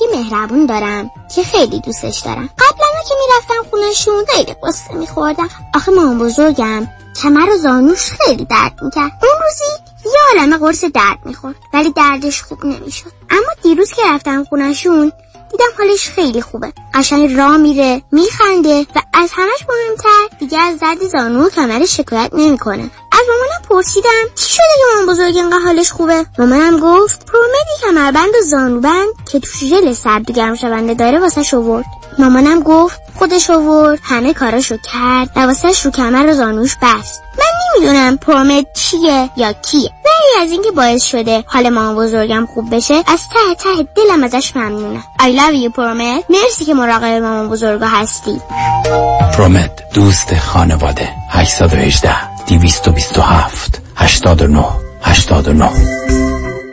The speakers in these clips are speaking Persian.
یه مهربون دارم که خیلی دوستش دارم. قبلا که می‌رفتم خونشون خیلی قصه میخوردم آخه مامان بزرگم کمر و زانوش خیلی درد می‌کرد. اون روزی یه عالمه قرص درد می‌خورد ولی دردش خوب نمی‌شد. اما دیروز که رفتم خونشون دیدم حالش خیلی خوبه. قشنگ را میره میخنده و از همش مهمتر دیگه از درد زانو و کمرش شکایت نمی‌کنه. از مامانم پرسیدم چی شده که مامان بزرگ اینقدر حالش خوبه؟ مامانم گفت پرومدی کمربند و زانوبند که توش ژل سرد و گرم شونده داره واسه شورد مامانم گفت خودش آورد همه کاراشو کرد و واسهش رو کمر و زانوش بست. من نمی‌دونم پرومد چیه یا کیه. ولی از اینکه باعث شده حال مامان بزرگم خوب بشه از ته ته دلم ازش ممنونم I love you پرومد مرسی که مراقب مامان بزرگا هستی. پرومد دوست خانواده. 818 227 89 89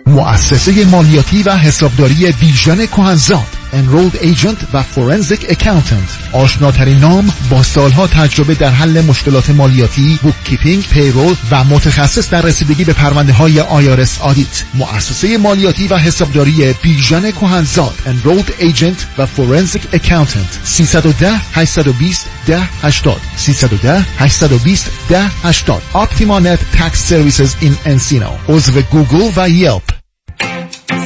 مؤسسه مالیاتی و حسابداری بیژن کهنزاد. enrolled agent و forensic accountant آشناترین نام با سالها تجربه در حل مشکلات مالیاتی bookkeeping payroll و متخصص در رسیدگی به پرونده های IRS audit مؤسسه مالیاتی و حسابداری بیژن کهنزاد. enrolled agent و forensic accountant 310 820 ده 80 310 820 ده 80 Net Tax Services in Encino عضو گوگل و یلپ.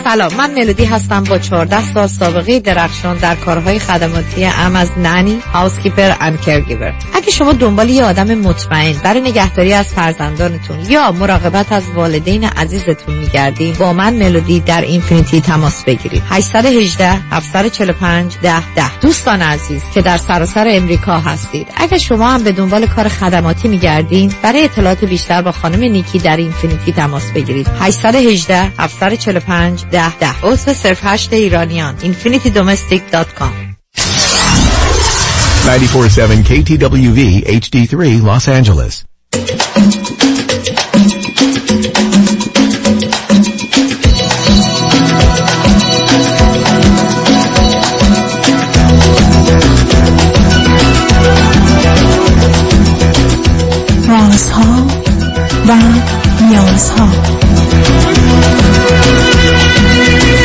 سلام من ملودی هستم با 14 سال سابقه درخشان در کارهای خدماتی اعم از nanny housekeeper and caregiver اگه شما دنبال یه آدم مطمئن برای نگهداری از فرزندانتون یا مراقبت از والدین عزیزتون میگردین با من ملودی در اینفینیتی تماس بگیرید. 818 745 ده ده. دوستان عزیز که در سراسر امریکا هستید اگه شما هم به دنبال کار خدماتی میگردین برای اطلاعات بیشتر با خانم نیکی در اینفینیتی تماس بگیرید. 818 745 ده ده عضو صفر هشت ایرانیان infinitydomestic.com 94.7 KTWV HD3 Los Angeles رازها و نیازها you.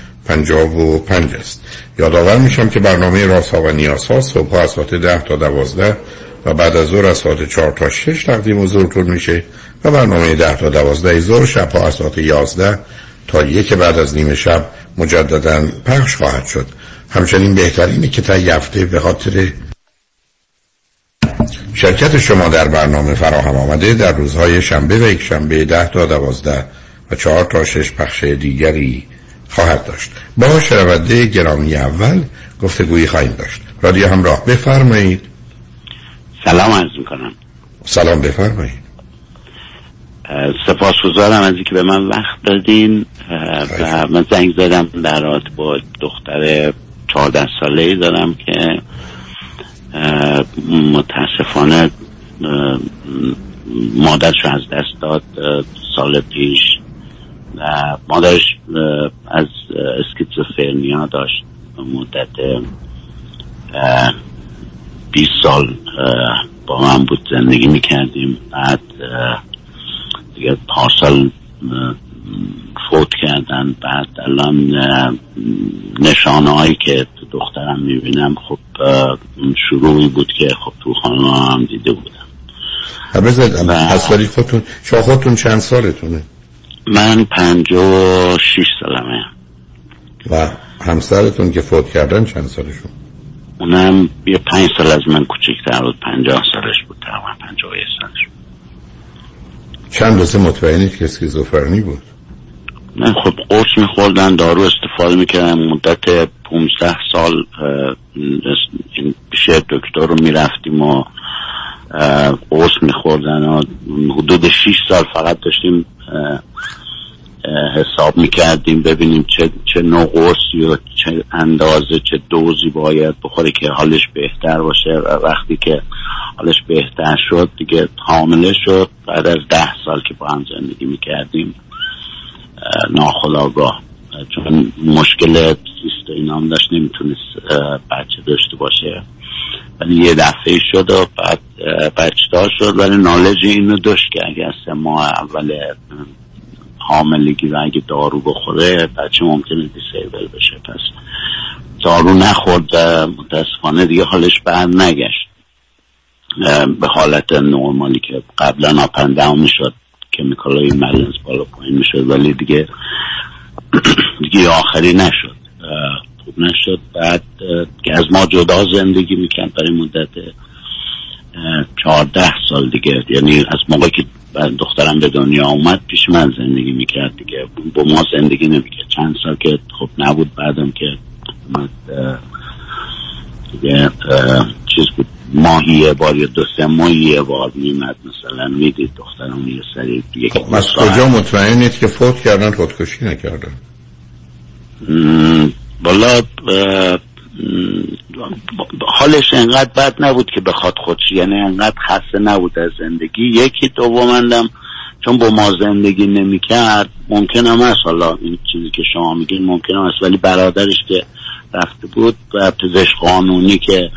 0555 است. یادآور میشم که برنامه رازها و نیازها صبح از ساعت ده تا دوازده و بعد از ظهر از ساعت چهار تا شش تقدیم حضورتون میشه و برنامه ده تا دوازده ظهر شب از ساعت یازده تا یک بعد از نیمه شب مجددا پخش خواهد شد همچنین بهترینه که تا هفته به خاطر شرکت شما در برنامه فراهم آمده در روزهای شنبه و یک شنبه ده تا دوازده و چهار تا شش پخش دیگری خواهد داشت. با شنونده گرامی اول گفتگویی خواهیم داشت. رادیو همراه بفرمایید. سلام عرض می‌کنم. سلام بفرمایید. سپاسگزارم از اینکه به من وقت دادین و من زنگ زدم در رابطه با دختر چهارده ساله ای دارم که متاسفانه مادرش از دست داد سال پیش. مادرش از اسکیزوفرنیا داشت مدت 20 سال با من بود زندگی می‌کردیم. بعد دیگه پارسال فوت کردن. بعد الان نشانه هایی که تو دخترم می‌بینم خب شروعی بود که خب تو خانه هم دیده بودم. بذارید خودتون شما خودتون چند سالتونه؟ من پنج و شیش سالمه. و همسرتون که فوت کردن چند سالشون؟ اونم یه پنج سال از من کوچکتر بود پنجاه سالش بود تقریبا پنجاه و سالش بود. چند روزه مطمئنید که اسکیزوفرنی بود؟ من خب قرص میخوردن دارو استفاده می‌کردن مدت 15 سال پیش دکتر رو می‌رفتیم و قرص میخوردن و حدود 6 سال فقط داشتیم حساب می‌کردیم ببینیم چه, چه نوع قرصی و چه اندازه چه دوزی باید بخوره که حالش بهتر باشه. و وقتی که حالش بهتر شد دیگه حامله شد. بعد از ده سال که با هم زندگی می‌کردیم ناخلاگاه چون مشکل سیست و اینا هم داشت نمی‌تونست بچه داشته باشه. ولی یه دفعه شد و بعد بچه دار شد ولی نالج اینو داشت که اگه سه ماه اول حاملگی و اگه دارو بخوره بچه ممکنه دیسیبل بشه. پس دارو نخورد متاسفانه دیگه حالش بر نگشت. به حالت نرمالی که قبلا آپنده می‌شد کمیکال های ملنز بالا پایین می‌شد ولی دیگه دیگه آخری نشد. خوب نشد. بعد که از ما جدا زندگی می‌کرد برای مدت چهارده سال دیگه. یعنی از موقع که دخترم به دنیا اومد پیش من زندگی می‌کرد دیگه. با ما زندگی نمی‌کرد. چند سال که خب نبود بعدم که دیگه چیز بود. ماهی یه بار یا دو سه ماهی یه بار میمد مثلا می‌دید دخترم یه سری خب از کجا مطمئنید که فوت کردن خودکشی نکردن؟ بالا حالش انقدر بد نبود که بخواد خودشی یعنی انقدر خسته نبود از زندگی. یکی دومندم چون با ما زندگی نمی‌کرد ممکن هم هست حالا این چیزی که شما میگین ممکن هم هست ولی برادرش که رفته بود و پزشک قانونی که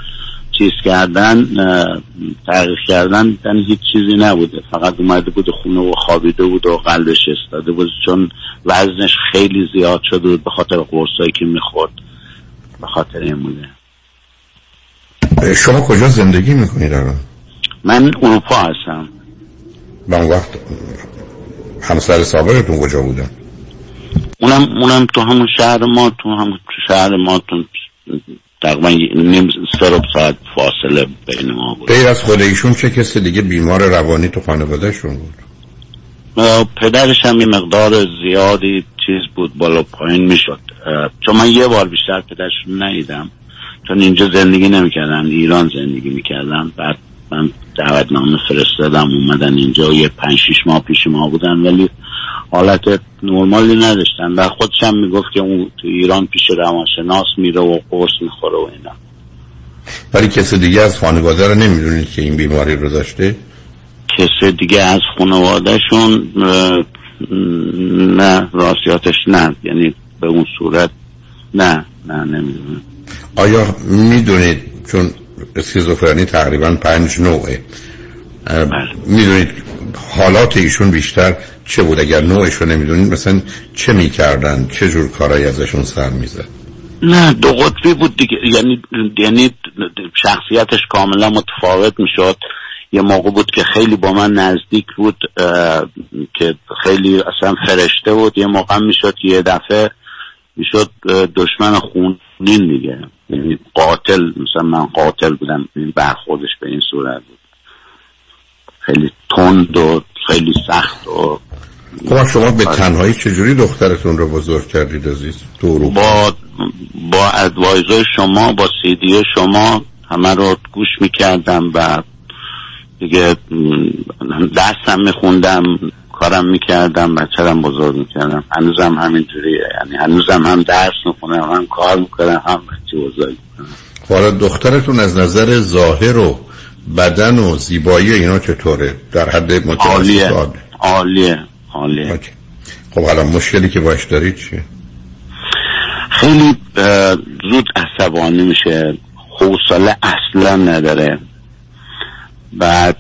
چیز کردن تحقیق کردن دن هیچ چیزی نبوده. فقط اومده بود خونه و خوابیده بود و قلبش استاده بود. چون وزنش خیلی زیاد شده بود به خاطر قرصایی که می‌خورد. به خاطر این بوده. شما کجا زندگی می‌کنید الان من اروپا هستم. اون وقت همسر سابقتون کجا بودن؟ اونم اونم تو همون شهر ما تو همون شهر ما تو تقریبا نیم سر ساعت فاصله بین ما بود. غیر از خود ایشون چه کسی دیگه بیمار روانی تو خانوادهشون بود؟ پدرش هم یه مقدار زیادی چیز بود بالا پایین می‌شد. چون من یه بار بیشتر پدرشون ندیدم چون اینجا زندگی نمی‌کردن ایران زندگی می‌کردن. بعد من دعوت نامه فرستادم اومدن اینجا یه پنج شیش ماه پیش ما بودن ولی حالت نرمالی نداشتن. و خودش هم می‌گفت که اون تو ایران پیش روانشناس میره و قرص می‌خوره و اینا. ولی کسی دیگه از خانواده رو نمی‌دونید که این بیماری رو داشته؟ کسی دیگه از خانوادهشون نه راستیاتش نه. یعنی به اون صورت نه نه نمی‌دونم. آیا می‌دونید چون اسکیزوفرنی تقریبا پنج نوعه می‌دونید حالات ایشون بیشتر چه بود اگر نوعش رو نمی‌دونید؟ مثلا چه می‌کردن؟ چه جور کارایی ازشون سر می‌زد؟ نه دو قطبی بود دیگه. یعنی یعنی شخصیتش کاملا متفاوت می‌شد. یه موقع بود که خیلی با من نزدیک بود که خیلی اصلا فرشته بود. یه موقع می‌شد که یه دفعه می‌شد دشمن خونین دیگه. یعنی قاتل مثلا من قاتل بودم. این برخوردش به این صورت بود. خیلی تند و خیلی سخت و خب شما به تنهایی چجوری دخترتون رو بزرگ کردید عزیز؟ تو با با ادوایزر شما با سیدی شما همه رو گوش می‌کردم و دیگه دستم میخوندم کارم می‌کردم بچرم بزرگ می‌کردم. هنوزم همینجوریه. یعنی هنوزم هم درس می‌خونم هم کار می‌کنم هم بچه بزرگ می‌کنم. حالا دخترتون از نظر ظاهر و بدن و زیبایی اینا چطوره؟ در حد متوسط عالیه. عالیه. عالیه خب حالا مشکلی که باش دارید چیه؟ خیلی زود عصبانی میشه. حوصله اصلا نداره. بعد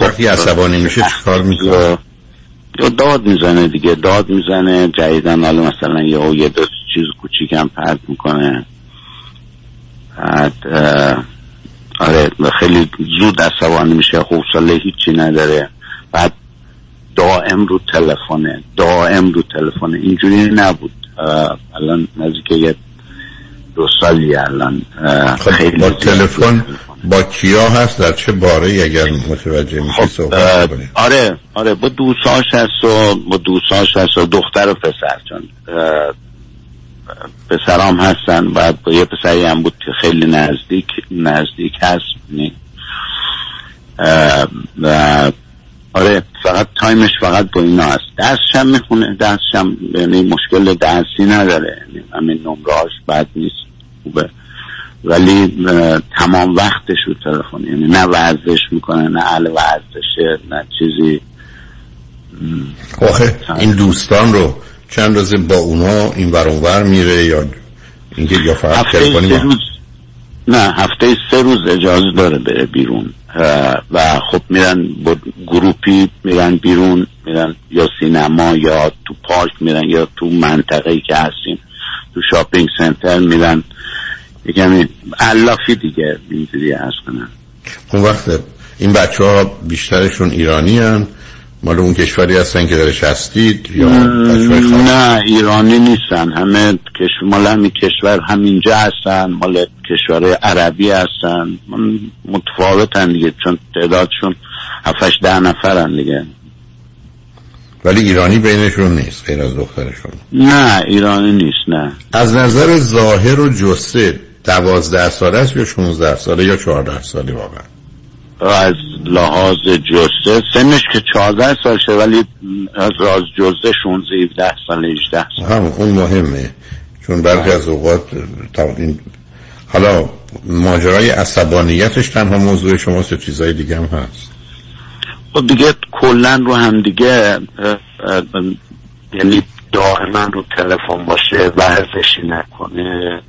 وقتی عصبانی میشه چیکار می‌کنه؟ یا داد می‌زنه دیگه. داد می‌زنه. جدیدن حالا مثلا یه یه دو چیز کوچیکم پرد می‌کنه. بعد آره خیلی زود عصبانی میشه. حوصله هیچی نداره. بعد دائم رو تلفنه دائم رو تلفنه. اینجوری نبود. الان نزدیک یه دو سالی الان. خب خیلی با تلفن با کیا هست؟ در چه باره اگر متوجه میشی خب صحبت آره آره با دوستاش هست و با دوستاش هست و دختر و پسر. چون پسرام هستن و با یه پسری هم بود که خیلی نزدیک نزدیک هست. یعنی، و آره فقط تایمش فقط با اینا هست. درسش هم می‌خونه درسش هم یعنی مشکل درسی نداره. یعنی همین نمرهاش بد نیست خوبه. ولی تمام وقتش رو تلفن یعنی نه ورزش می‌کنه نه اهل ورزشه نه چیزی. آخه این دوستان رو چند روزه با اونا این ور اون ور میره یا اینکه یا فقط هفته سه روز. نه هفته سه روز اجازه داره بره بیرون. و خب میرن با گروپی میرن بیرون میرن یا سینما یا تو پارک میرن یا تو منطقه که هستیم تو شاپینگ سنتر میرن. یه کمی علافی دیگه اینجوری هست کنن اون وقت این بچه ها بیشترشون ایرانی هن. مال اون کشوری هستن که درش هستید یا نه ایرانی نیستن. همه کشور مال همین کشور همینجا هستن. مال کشور عربی هستن. من متفاوتن دیگه چون تعدادشون هفتش ده نفرن دیگه. ولی ایرانی بینشون نیست غیر از دخترشون. نه ایرانی نیست نه. از نظر ظاهر و جسه دوازده ساله است یا 16 ساله یا 14 ساله واقعا؟ از لحاظ جسه سنش که چهارده سالشه ولی از راز جسه 16 17 سال 18 سال. هم اون مهمه. چون برخی از اوقات تا این حالا ماجرای عصبانیتش تنها موضوع شماست چیزای دیگه هم هست؟ خب دیگه کلا رو هم دیگه یعنی دائما رو تلفن باشه ورزشی نکنه.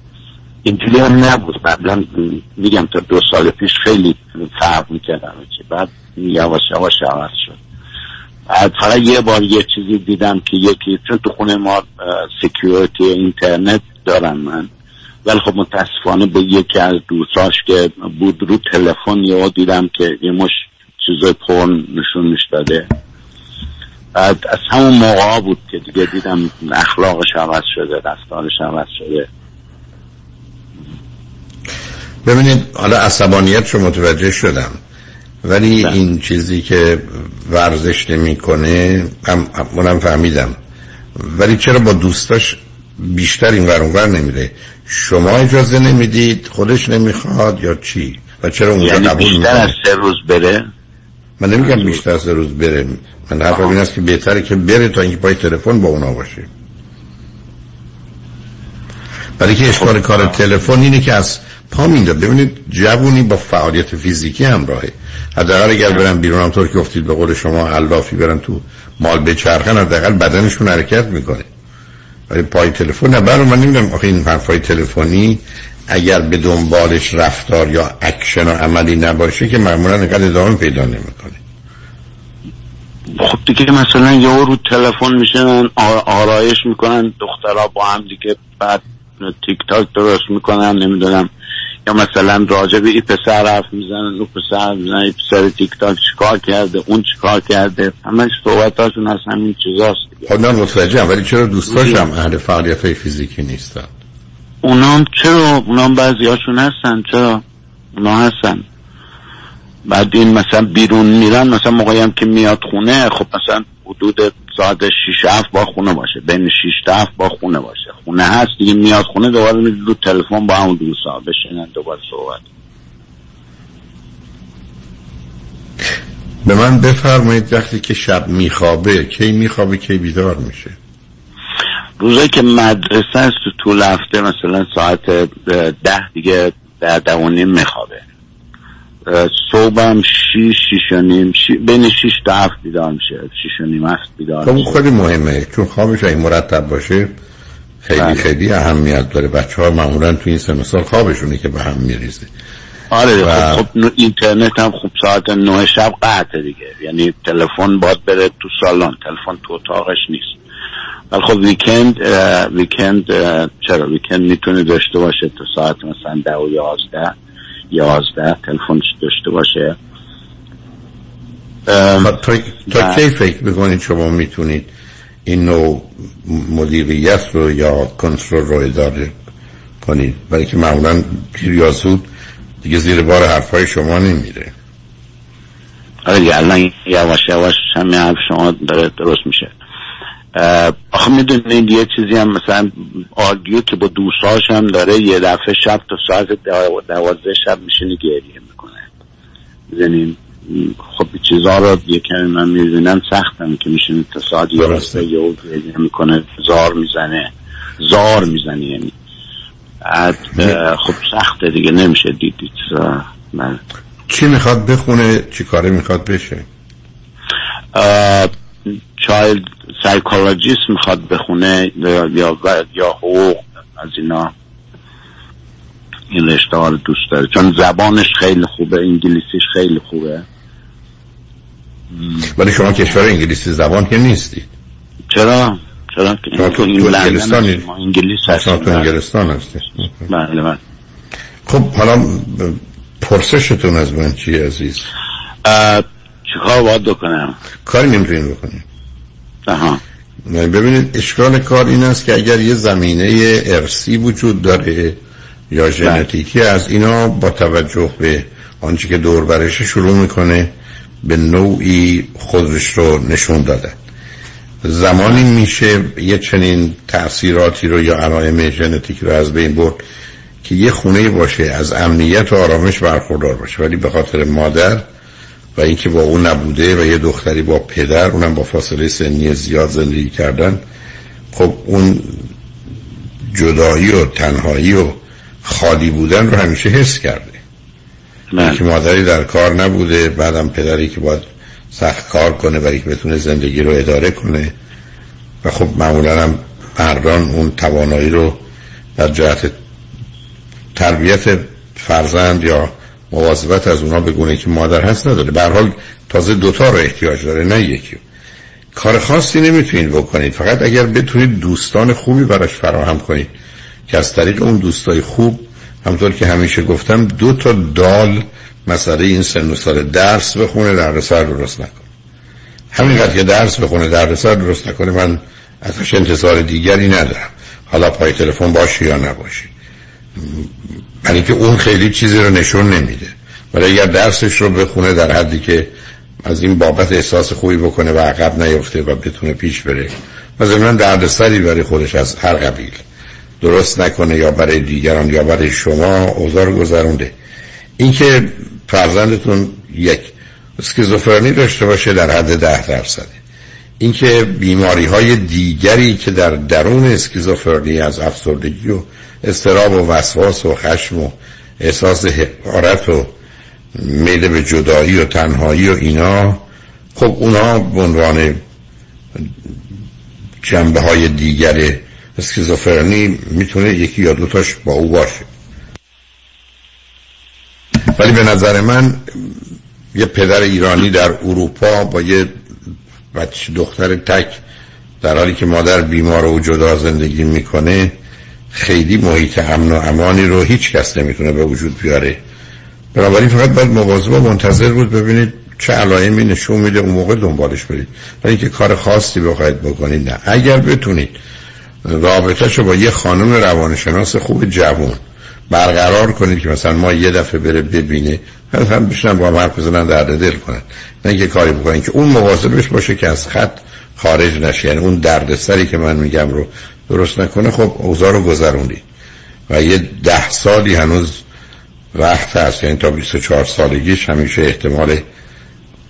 اینجوری هم نبود. قبلا میگم تا دو سال پیش خیلی فرق می‌کردم. چی بعد یواش یواش عوض شد. بعد فقط یه بار یه چیزی دیدم که یکی چون تو خونه ما سکیوریتی اینترنت دارم من. ولی خب متاسفانه به یکی از دوستاش که بود رو تلفن یهو دیدم که یه مش چیز پرن نشونش داده. بعد از همون موقع بود که دیگه دیدم اخلاقش عوض شده رفتارش عوض شده. ببینید حالا عصبانیت رو متوجه شدم ولی بله. این چیزی که ورزش نمی‌کنه هم منم فهمیدم. ولی چرا با دوستاش بیشتر این ور اون ور نمیره؟ شما اجازه نمی‌دید خودش نمی‌خواد یا چی؟ و چرا اونجا یعنی قبول بیشتر از سه روز بره؟ من نمیگم بیشتر از سه روز بره. من حرفم این است که بهتره که بره تا اینکه پای تلفن با اونا باشه. برای اینکه اشکال کار تلفن اینه که از پا میده ببینید جوونی با فعالیت فیزیکی همراهه. حداقل اگر برن بیرون همطور که گفتید به قول شما علافی برن تو mall بچرخن حداقل بدنشون حرکت می‌کنه. ولی پای تلفن نه. برای من نمی‌دونم. آخه این حرفای تلفنی اگر به دنبالش رفتار یا اکشن و عملی نباشه که معمولا اینقدر ادامه پیدا نمی‌کنه. خب دیگه مثلا یه رو تلفن میشن آرایش می‌کنن. دخترها با هم دیگه بعد تیک تاک درست می‌کنن. نمی‌دونم. یا مثلا راجع به این پسر حرف می‌زنن اون پسر می‌زنن این پسر تیک تاک چیکار کرده اون چیکار کرده؟ همش صحبتاشون از همین چیزاست خب نه متوجهم ولی چرا دوستاشم اهل فعالیت های فیزیکی نیستن؟ اونام چرا؟ اونام بعضی هاشون هستن چرا؟ اونا هستن. بعد این مثلا بیرون میرن مثلا موقعی هم که میاد خونه خب مثلا حدود ساعت 6 7 با خونه باشه. بین 6 تا 7 با خونه باشه. خونه هست دیگه میاد خونه دوباره میاد رو تلفن با همون دوستا بشینن دوباره صحبت. به من بفرمایید وقتی که شب میخوابه کی میخوابه کی بیدار میشه؟ روزایی که مدرسه است تو طول هفته مثلا ساعت ده دیگه ده ده و نیم میخوابه. صبح هم شیش شیش و نیم شی... بین شیش تا هفت بیدار میشه. شیش و نیم هفت بیدار خب میشه. خیلی مهمه. چون خوابش این مرتب باشه خیلی بله. خیلی اهمیت داره. بچه ها معمولا تو این سن و سال خوابشونه که به هم میریزه. آره و- خب, خب نو- اینترنت هم خوب ساعت نه شب قطعه دیگه. یعنی تلفن باید بره تو سالن. تلفن تو اتاقش نیست. ولی خب ویکند ویکند چرا؟ ویکند می‌تونه داشته باشه تا ساعت مثلا ده و یازده. یازده تلفنش داشته باشه. تا, تا کی فکر بکنید شما می‌تونید این نوع مدیریت رو یا کنترل رو اداره کنید؟ برای که معمولا پیر یا زود دیگه زیر بار حرفای شما نمیره. آره الان یواش یواش همه حرف شما داره درست میشه. آخه می‌دونید یه چیزی هم مثلا آرگیو که با دوستاش هم داره یه دفعه شب تا ساعت دوازده شب میشینی گریه می‌کنه. زنین خب چیزها رو یه کمی من می‌بینم سختم که میشینی تا ساعت یه یه گریه می‌کنه زار می‌زنه. زار می‌زنه یعنی. خب سخته دیگه نمیشه دیدید من چی می‌خواد بخونه چی کاره می‌خواد بشه؟ child psychologist می‌خواد بخونه یا یا, یا حقوق از اینا. این رشته دوست داره. چون زبانش خیلی خوبه انگلیسیش خیلی خوبه. ولی شما کشور انگلیسی زبان که نیستید. چرا؟ چرا؟ شما تو انگلستان انگلیس هستیم تو انگلستان هستید. بله بله. خب حالا پرسشتون از من چی عزیز؟ چیکار باید بکنم؟ کاری نمی‌تونید بکنید. آها. ببینید اشکال کار این است که اگر یه زمینه ارسی وجود داره یا ژنتیکی از اینا با توجه به آنچه که دور شروع می‌کنه به نوعی خودش رو نشون داده. زمانی میشه یه چنین تأثیراتی رو یا علائم ژنتیک رو از بین برد که یه خونه باشه از امنیت و آرامش برخوردار باشه. ولی به خاطر مادر و اینکه با اون نبوده و یه دختری با پدر اونم با فاصله سنی زیاد زندگی کردن. خب اون جدایی و تنهایی و خالی بودن رو همیشه حس کرده. که مادری در کار نبوده بعدم پدری که باید سخت کار کنه برای که بتونه زندگی رو اداره کنه. و خب معمولا هم مردان اون توانایی رو در جهت تربیت فرزند یا مواظبت از اونا به گونه که مادر هست نداره. به حال تازه دوتا رو احتیاج داره نه یکی. کار خاصی نمی‌تونید بکنید. فقط اگر بتونید دوستان خوبی براش فراهم کنید. که از طریق اون دوستای خوب همطور که همیشه گفتم دو تا دال مسئله این سن و سال درس بخونه در رسال درست نکنه. همینقدر که درس بخونه در رسال درست نکنه من ازش انتظار دیگری ندارم. حالا پای تلفن باشی یا نباشی برای که اون خیلی چیزی رو نشون نمیده. ولی اگر درسش رو بخونه در حدی که از این بابت احساس خوبی بکنه و عقب نیفته و بتونه پیش بره و ضمن دردسری برای خودش از هر قبیل درست نکنه یا برای دیگران یا برای شما اوزار گذرونده. اینکه فرزندتون یک اسکیزوفرنی داشته باشه در حد ده درصده. اینکه بیماری های دیگری که در درون اسکیزوفرنی از افسردگی و استراب و وسواس و خشم و احساس حقارت و میل به جدایی و تنهایی و اینا خب اونا به عنوان جنبه های دیگر اسکیزوفرنی می‌تونه یکی یا دوتاش با او باشه. ولی به نظر من یه پدر ایرانی در اروپا با یه بچه دختر تک در حالی که مادر بیمار و جدا زندگی می‌کنه خیلی محیط امن و امانی رو هیچ کس نمی‌تونه به وجود بیاره. بنابراین فقط باید مواظب منتظر بود ببینید چه علائمی نشون میده اون موقع دنبالش برید. ولی اینکه کار خاصی بخواید بکنید نه. اگر بتونید رابطه شو با یه خانم روانشناس خوب جوان برقرار کنید که مثلا ما یه دفعه بره ببینه هم بشنن با حرف بزنن درد دل کنن. نه اینکه کاری بکنید که اون مواظبش باشه که از خط خارج نشه. یعنی اون دردسری که من میگم رو درست نکنه خب اوضاع رو گذروندی. و یه ده سالی هنوز وقت هست یعنی تا 24 سالگیش همیشه احتمال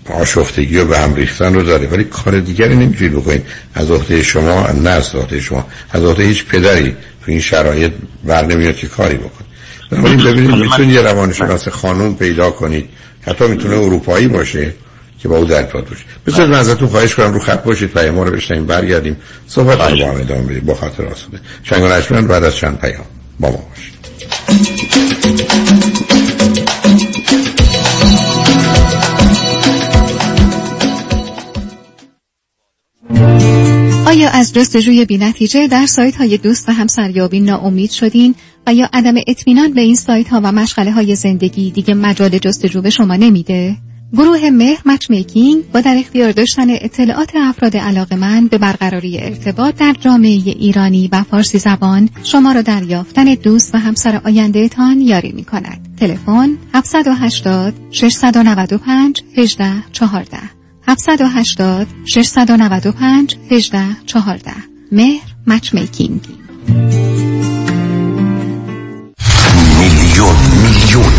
آشفتگی و به هم ریختن رو داره. ولی کار دیگری نمی‌تونید بکنید. از عهده شما نه از عهده شما از عهده هیچ پدری تو این شرایط بر نمیاد که کاری ولی ببینید می‌تونید یه روانشناس خانوم پیدا کنید. حتی می‌تونه اروپایی باشه. که با او در ارتباط باشه بسیار من ازتون خواهش کنم رو خط باشید پیام رو بشنیم برگردیم. صحبت رو با هم ادامه بدیم با خاطر آسوده. چنگ بعد از چند پیام با ما باشید. آیا از جستجوی بینتیجه در سایت های دوست و همسریابی ناامید شدین؟ و یا عدم اطمینان به این سایت ها و مشغله های زندگی دیگه مجال جستجو به شما نمیده؟ گروه مهر مچ میکینگ با در اختیار داشتن اطلاعات افراد علاقه من به برقراری ارتباط در جامعه ایرانی و فارسی زبان شما را در یافتن دوست و همسر آینده تان یاری می کند. تلفن 780 695 18 14 780 695 18 14 مهر مچ میکینگ میلیون میلیون.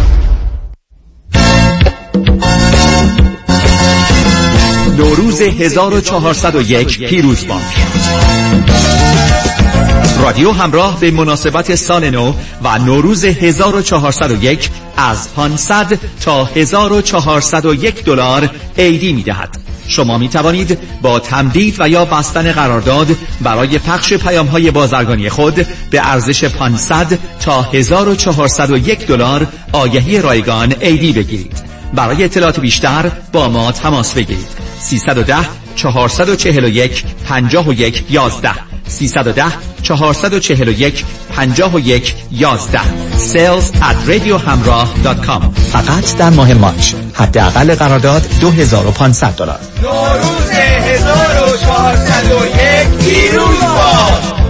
نوروز 1401 پیروز باد رادیو همراه به مناسبت سال نو و نوروز 1401 از 500 تا 1401 دلار عیدی می دهد. شما می توانید با تمدید و یا بستن قرارداد برای پخش پیام های بازرگانی خود به ارزش 500 تا 1401 دلار آگهی رایگان عیدی بگیرید. برای اطلاعات بیشتر با ما تماس بگیرید. 310 441 51 11 310 441 51 11 sales at radiohamrah.com فقط در ماه مارچ. حداقل قرارداد 2500 دلار. نوروز 1401 پیروز باد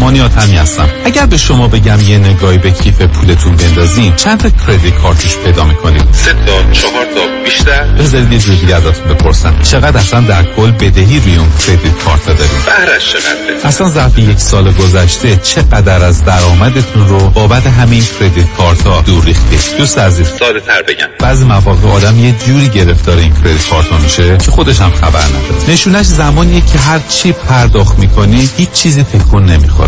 مانیات همی هستم. اگر به شما بگم یه نگاهی به کیف پولتون بندازین چند تا کردیت کارتوش پیدا می‌کنید؟ سه تا چهار تا بیشتر؟ بذارید یه جوری ازتون بپرسم. چقدر اصلا در کل بدهی روی اون کردیت کارت دارید بهرش چقدره اصلا ظرف یک سال گذشته چقدر از درآمدتون رو بابت همین کردیت کارت ها دور ریختید دوست عزیز. ساده تر بگم. بعضی مواقع آدم یه جوری گرفتار این کردیت کارت میشه که خودش هم خبر نداره. نشونش زمانیه که هر چی پرداخت می‌کنی هیچ چیزی تکون نمی‌خوره.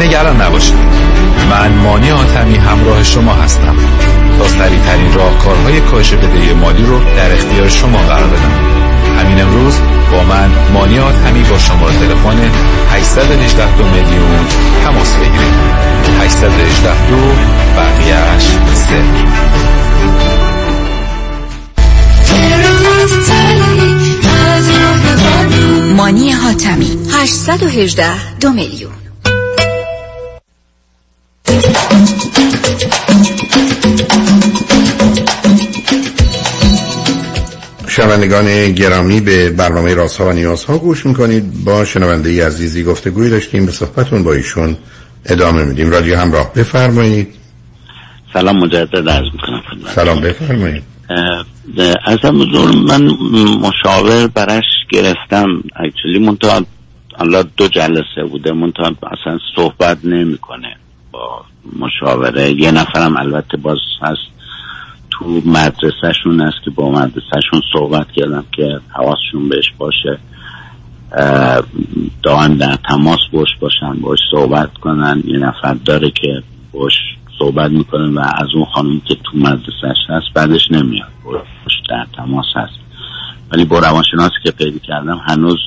نگران نباشید. من مانی آتمی همراه شما هستم. تا سریع ترین راهکارهای کاهش بدهی مالی رو در اختیار شما قرار بدم همین امروز با من مانی آتمی با شماره تلفن 818 دو میلیون تماس بگیرید. 818 دو بقیهش سه. مانی حاتمی 818 دو میلیون. شنوندگان گرامی به برنامه رازها و نیازها گوش می‌کنید. با شنونده عزیزی گفتگوی داشتیم. به صحبتون با ایشون ادامه میدیم. رادیو همراه بفرمایید. سلام مجدد عرض می‌کنم سلام بفرمایید. از حضور من مشاور برش گرفتم. اکچولی منتها الله دو جلسه بوده. منتها اصلا صحبت نمی‌کنه با مشاوره. یه نفرم البته باز هست تو مدرسهشون است که با مدرسهشون صحبت کردم که حواسشون بهش باشه. دائم در تماس باش باشن باش صحبت کنن. یه نفر داره که باش صحبت می‌کنه و از اون خانم که تو مدرسهش هست بعدش نمیاد. باش در تماس هست. ولی با روانشناسی که پیدا کردم هنوز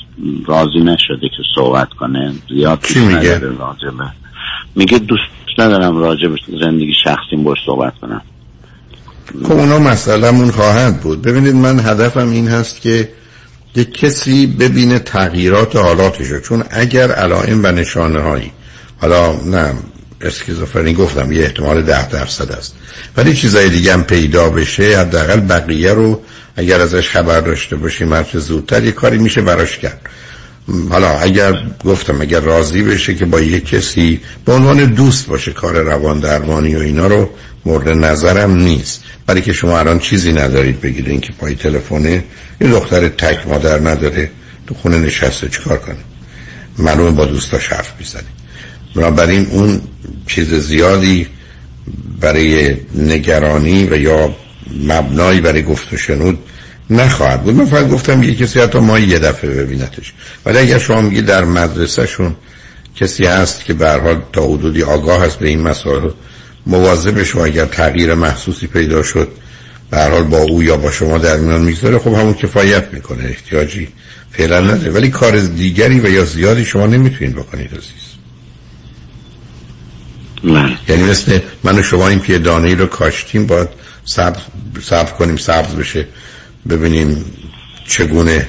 راضی نشده که صحبت کنه. زیاد چی میگه؟ میگه دوست ندارم راجب زندگی شخصیم باش صحبت کنم. خب اونا مسئلهمون خواهد بود. ببینید من هدفم این هست که یک کسی ببینه تغییرات حالاتشو. چون اگر علائم و نشانه هایی حالا نه اسکیزوفرنی گفتم یه احتمال ده درصد است. ولی چیزای دیگه هم پیدا بشه حداقل بقیه رو اگر ازش خبر داشته باشیم هر زودتر یه کاری میشه براش کرد. حالا اگر گفتم اگر راضی بشه که با یه کسی به عنوان دوست باشه کار روان درمانی و اینا رو مورد نظرم نیست. برای که شما الان چیزی ندارید بگیرین که پای تلفنه این دختر تک مادر نداره تو خونه نشسته چیکار کنه؟ معلومه با دوستاش حرف می‌زنه. بنابراین اون چیز زیادی برای نگرانی و یا مبنایی برای گفت و شنود نخواهد بود. من فقط گفتم یه کسی حتی ما یه دفعه ببینتش ولی اگر شما میگی در مدرسه شون کسی هست که به حال تا حدودی آگاه هست به این مسائل مواظبش و اگر تغییر محسوسی پیدا شد به حال با او یا با شما در میان می‌گذاره خب همون کفایت می‌کنه احتیاجی فعلا نداره. ولی کار دیگری و یا زیادی شما نمی‌تونید بکنید عزیز. نه. یعنی مثل من و شما این که دانه ای رو کاشتیم باید سبز, سبز کنیم سبز بشه. ببینیم چگونه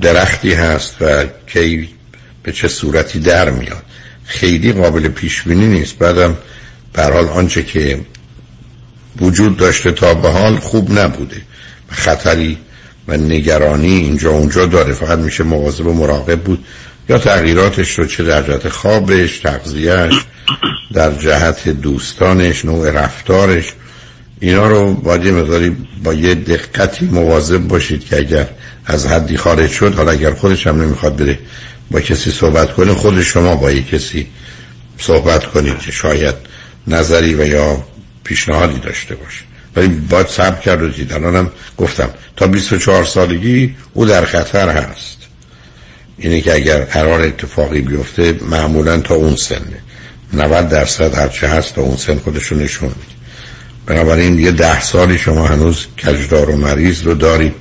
درختی هست و کی به چه صورتی در میاد. خیلی قابل پیش بینی نیست. بعدم به حال آنچه که وجود داشته تا به حال خوب نبوده. خطری و نگرانی اینجا اونجا داره. فقط میشه مواظب و مراقب بود. یا تغییراتش رو چه در جهت خوابش تغذیهش در جهت دوستانش نوع رفتارش. اینا رو باید یه مقداری با یه دقتی مواظب باشید که اگر از حدی خارج شد حالا اگر خودش هم نمی‌خواد بره با کسی صحبت کنه خود شما با یه کسی صحبت کنید که شاید نظری و یا پیشنهادی داشته باشه. ولی باید صبر کرد و دید الانم گفتم تا 24 سالگی او در خطر هست. اینه که اگر قرار اتفاقی بیفته معمولا تا اون سنه. 90 درصد هرچه هست تا اون سن خودشون نشون میده. بنابراین یه ده سالی شما هنوز کجدار و مریض رو دارید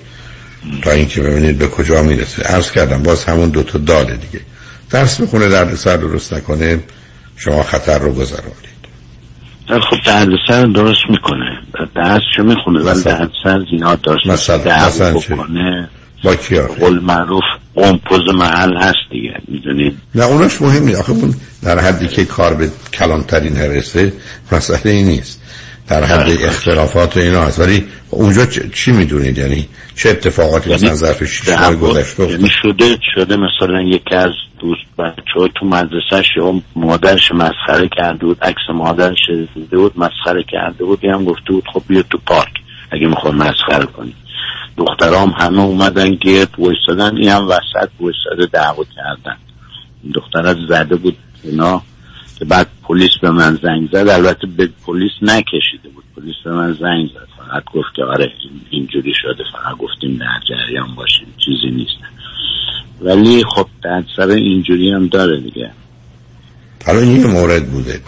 تا اینکه ببینید به کجا می‌رسه. عرض کردم باز همون دوتا داله دیگه. درس می‌خونه درد سر درست نکنه شما خطر رو گذرانید خب درد سر درست می‌کنه. درس چه می‌خونه؟ ولی درد سر زیاد داشت. مثلا, مثلا؟ بکنه. با کی؟ قول معروف قمپوز محل هست دیگه. می‌دونید؟ نه اونش مهم نیست آخه اون در حدی که کار به کلانترین نرسه مسئله ای نیست. در حد اختلافات اینا هست. ولی اونجا چی می‌دونید؟ یعنی چه اتفاقاتی یعنی مثلا ظرف شیش ماه گذشته یعنی شده شده مثلا یکی از دوست بچه تو مدرسهش یا مادرش مسخره کرده بود عکس مادرش دیده بود مسخره کرده بود هم گفته بود خب بیا تو پارک اگه می‌خوای مسخره کنی. دخترام همه اومدن گرد وایستادن این هم وسط وایستاده دعوا کردن. دختر از زده بود اینا. که بعد پلیس به من زنگ زد. البته به پلیس نکشیده بود. پلیس به من زنگ زد. فقط گفت که آره این- اینجوری شده. فقط گفتیم در جریان باشیم چیزی نیست. ولی خب در سر اینجوری هم داره دیگه. حالا این یه مورد بوده.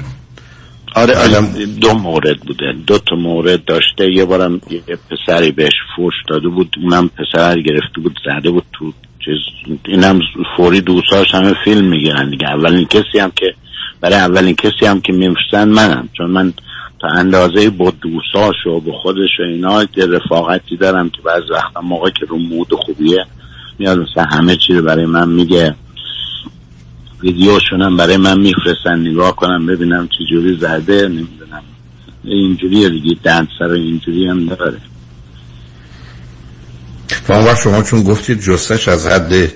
آره بعدم- آره، دو مورد بوده. دو تا مورد داشته. یه بارم یه پسری بهش فوش داده بود. اونم پسر گرفته بود زده بود تو چیز اینم فوری دوستاش همه فیلم می‌گیرن دیگه. اولین کسی هم که برای اولین کسی هم که میفرستن منم. چون من تا اندازه با دوستاش و با خودش و اینا رفاقتی دارم که بعض وقتا موقع که رو مود خوبیه میاد مثلا همه چی رو برای من میگه. ویدیوشون برای من میفرستن نگاه کنم ببینم چی جوری زده نمی‌دونم. اینجوری دیگه درد سر اینجوری هم داره وقت شما چون گفتید جستش از حد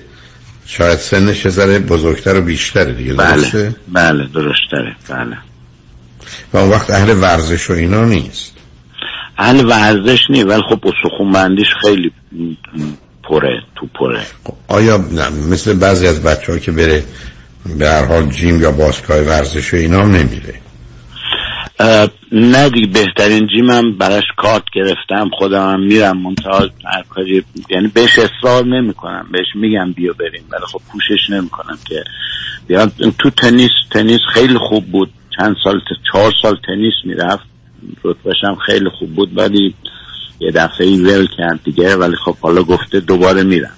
شاید سنش ذره بزرگتر و بیشتره دیگه بله. درسته؟ بله درشتره بله. و اون وقت اهل ورزش و اینا نیست. اهل ورزش نی ولی خب استخون بندیش خیلی پره تو پره. آیا نه مثل بعضی از بچه ها که بره به هر حال جیم یا باشگاه ورزش و اینا هم نمیره؟ نه دیگه بهترین جیمم براش کارت گرفتم خودم هم میرم منتها هر کاری یعنی بهش اصرار نمی کنم بهش میگم بیا بریم ولی خب پوشش نمی کنم که بیا تو تنیس تنیس خیلی خوب بود چند سال چهار سال تنیس می‌رفت رتبهش هم خیلی خوب بود ولی یه دفعه ای ول کرد دیگه ولی خب حالا گفته دوباره میرم.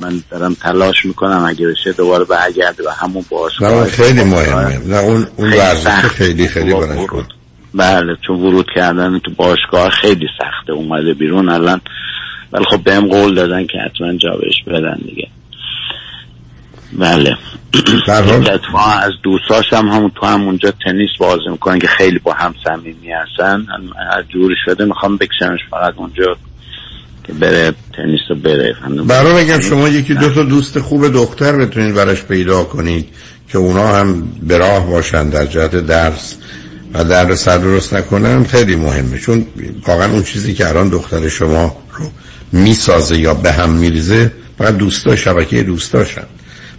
من دارم تلاش می‌کنم اگه بشه دوباره برگرده و همون نه خیلی مهمه. نه اون اون ورزش خیلی خیلی برش بود. بله چون ورود کردن تو باشگاه خیلی سخته اومده بیرون الان. ولی خب بهم قول دادن که حتما جا بهش بدن دیگه. بله. اتفاقا از دوستاش هم همون تو همونجا تنیس بازی می‌کنن که خیلی با هم صمیمی هستن. هر جوری شده می‌خوام بکشمش فقط اونجا که بره تنیس رو بره. برای اگر شما یکی دو تا دوست خوب دختر بتونید برش پیدا کنید که اونا هم به راه باشن در جهت درس. و در سر درست نکنن خیلی مهمه. چون واقعا اون چیزی که الان دختر شما رو می‌سازه یا به هم میریزه فقط دوستا شبکه دوستاشن.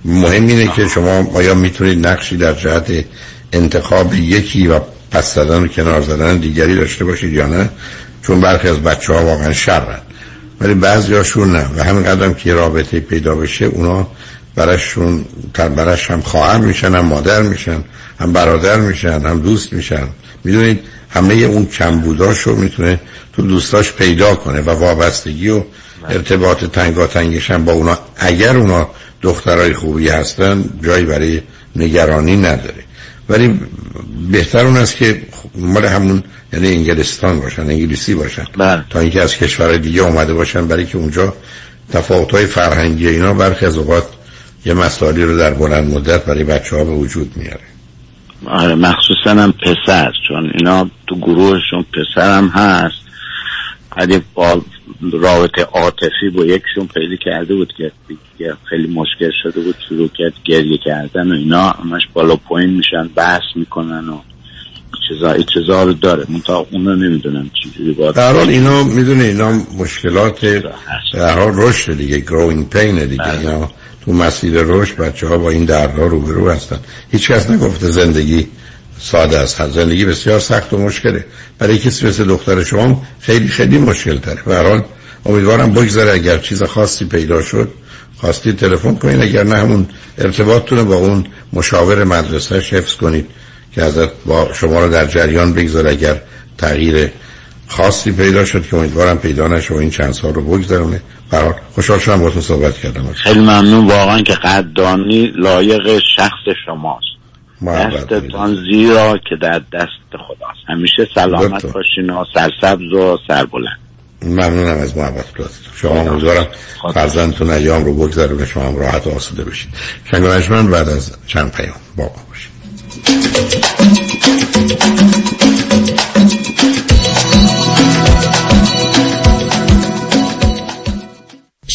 مهم اینه که شما آیا می‌تونید نقشی در جهت انتخاب یکی و پس زدن و کنار زدن دیگری داشته باشید یا نه؟ چون برخی از بچه ها واقعا شرن. ولی بعضی هاشون نه. و همین قدم که رابطه پیدا بشه اونا براشون برش هم خواهر میشن هم مادر میشن. هم برادر میشن هم دوست میشن. می‌دونید همه اون کمبوداشو می‌تونه تو دوستاش پیدا کنه و وابستگی و ارتباط تنگاتنگش هم با اونا. اگر اونا دخترای خوبی هستن جایی برای نگرانی نداره. ولی بهتر اون است که مال همون یعنی انگلستان باشن انگلیسی باشن. بله. تا اینکه از کشور دیگه اومده باشن برای که اونجا تفاوت های فرهنگی اینا برخی از اوقات یه مسائلی رو در بلند مدت برای بچه ها به وجود میاره. آره مخصوصا هم پسر چون اینا تو گروهشون پسر هم هست قدیم با رابطه عاطفی با یکشون پیدا کرده بود که خیلی مشکل شده بود شروع کرد گریه کردن و اینا همش بالا پایین میشن بحث می‌کنن و چیزا چیزا رو داره. منتها اونو نمی‌دونم چجوری باید در حال اینا می‌دونه اینا مشکلات در حال رشد دیگه growing pain دیگه بله. اینا تو مسیر رشد بچه ها با این دردها روبرو هستن. هیچ کس نگفته زندگی ساده است. زندگی بسیار سخت و مشکله. برای کسی مثل دختر شما خیلی خیلی مشکل تره به امیدوارم بگذره اگر چیز خاصی پیدا شد. خواستی تلفن کنید اگر نه همون ارتباطتون با اون مشاور مدرسه حفظ کنید که ازت با شما رو در جریان بگذار اگر تغییر خاصی پیدا شد که امیدوارم پیدا نشه و این چند سال رو بگذرونه. برای خوشحال شدم با تو صحبت کردم. خیلی ممنون. واقعا که قدردانی لایق شخص شماست. دستتان زیرا که در دست خداست. همیشه سلامت باشین و سرسبز و سربلند. ممنونم از محبت شما امیدوارم فرزندتون ایام رو بگذاره به شما هم راحت و آسوده بشید شنگ بعد از چند پیام با باشید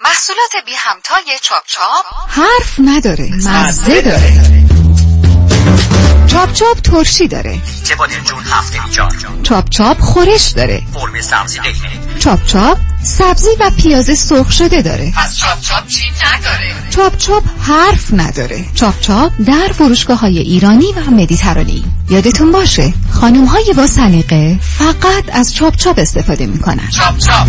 محصولات بی همتای چاپ چاپ. حرف نداره. مزه داره. Chop Chop ترشی داره. چه با جون هفته بیجار Chop Chop خورش داره. قرمه سبزی داره Chop Chop سبزی و پیاز سرخ شده داره. پس Chop Chop چی نداره؟ Chop Chop حرف نداره. Chop Chop در فروشگاه های ایرانی و مدیترانی. یادتون باشه خانم های با سلیقه فقط از Chop Chop استفاده می‌کنن. Chop Chop.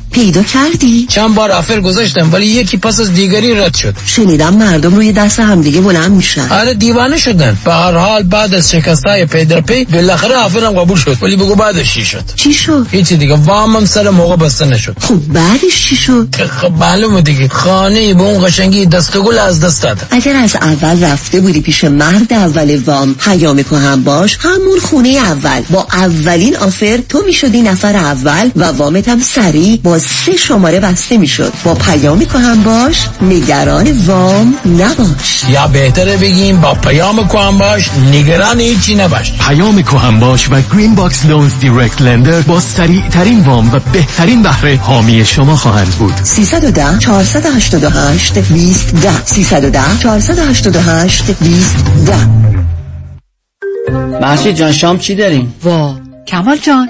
پیدا کردی؟ چند بار offer گذاشتم ولی یکی پس از دیگری رد شد. شنیدم مردم روی دست همدیگه بلند میشن. آره دیوانه شدن. به هر حال بعد از شکستای پی در پی بالاخره آفرم قبول شد. ولی بگو بعدش چی شد؟ چی شد؟ هیچی دیگه. وامم سر موقع بسته نشد. خب بعدش چی شد؟ خب معلومه دیگه. خانه به اون قشنگی دست گل از دست داد. اگر از اول رفته بودی پیش مرد اول وام پیام هم باش همون خونه اول. با اولین آفر تو می‌شدی نفر اول و وامت هم سریع با سه شماره بسته می‌شد. با پیام هم باش نگران وام نباش. یا بهتره بگیم با پیام کهن باش نگران هیچی نباش. پیام کهن باش و Green Box Loans direct lender با سریع ترین وام و بهترین بهره حامی شما خواهند بود. 310 488 20 10 310 488 20 10 مهشید جان شام چی داریم؟ وا کمال جان.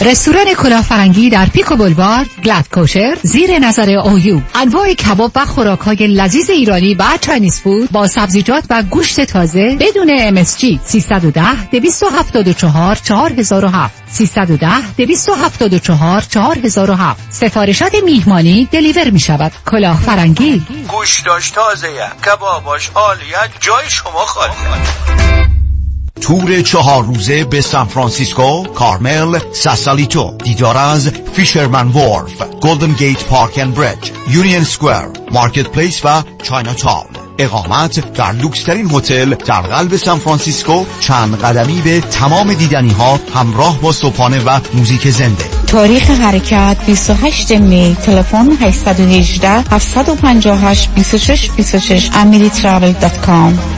رستوران کلاه‌فرنگی در Pico Boulevard glatt kosher زیر نظر OU انواع کباب و خوراک های لذیذ ایرانی و Chinese food با سبزیجات و گوشت تازه بدون MSG 310 274 4007 310 274 4007 سفارشات میهمانی deliver می شود کلاه‌فرنگی گوشتاش تازه کباباش عالیه جای شما خالی. تور چهار روزه به سان فرانسیسکو، کارمل، ساسالیتو، دیدار از Fisherman's Wharf، Golden Gate Park and Bridge، Union Square، Marketplace و Chinatown. اقامت در لوکسترین هتل در قلب سان فرانسیسکو چند قدمی به تمام دیدنی ها همراه با صبحانه و موزیک زنده تاریخ حرکت 28 می تلفن 818 758 26 26 amiritravel.com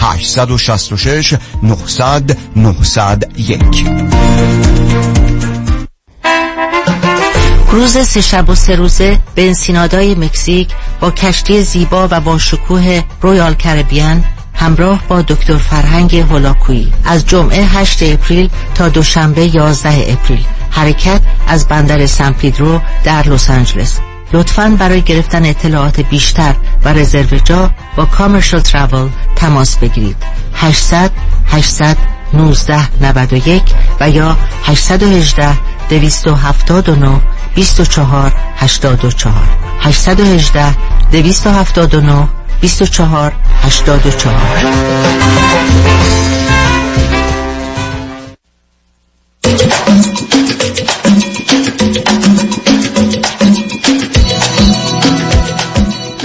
866 900 901 تور سه شب و سه روزه به انسینادای مکزیک با کشتی زیبا و با شکوه Royal Caribbean همراه با دکتر فرهنگ هولاکویی. از جمعه 8 اپریل تا دوشنبه 11 اپریل. حرکت از بندر سن پیدرو در لس آنجلس. لطفا برای گرفتن اطلاعات بیشتر و رزرو جا با کامرشل تراول تماس بگیرید. 800 800 19 91 و یا 818 279 24 84 818 279 24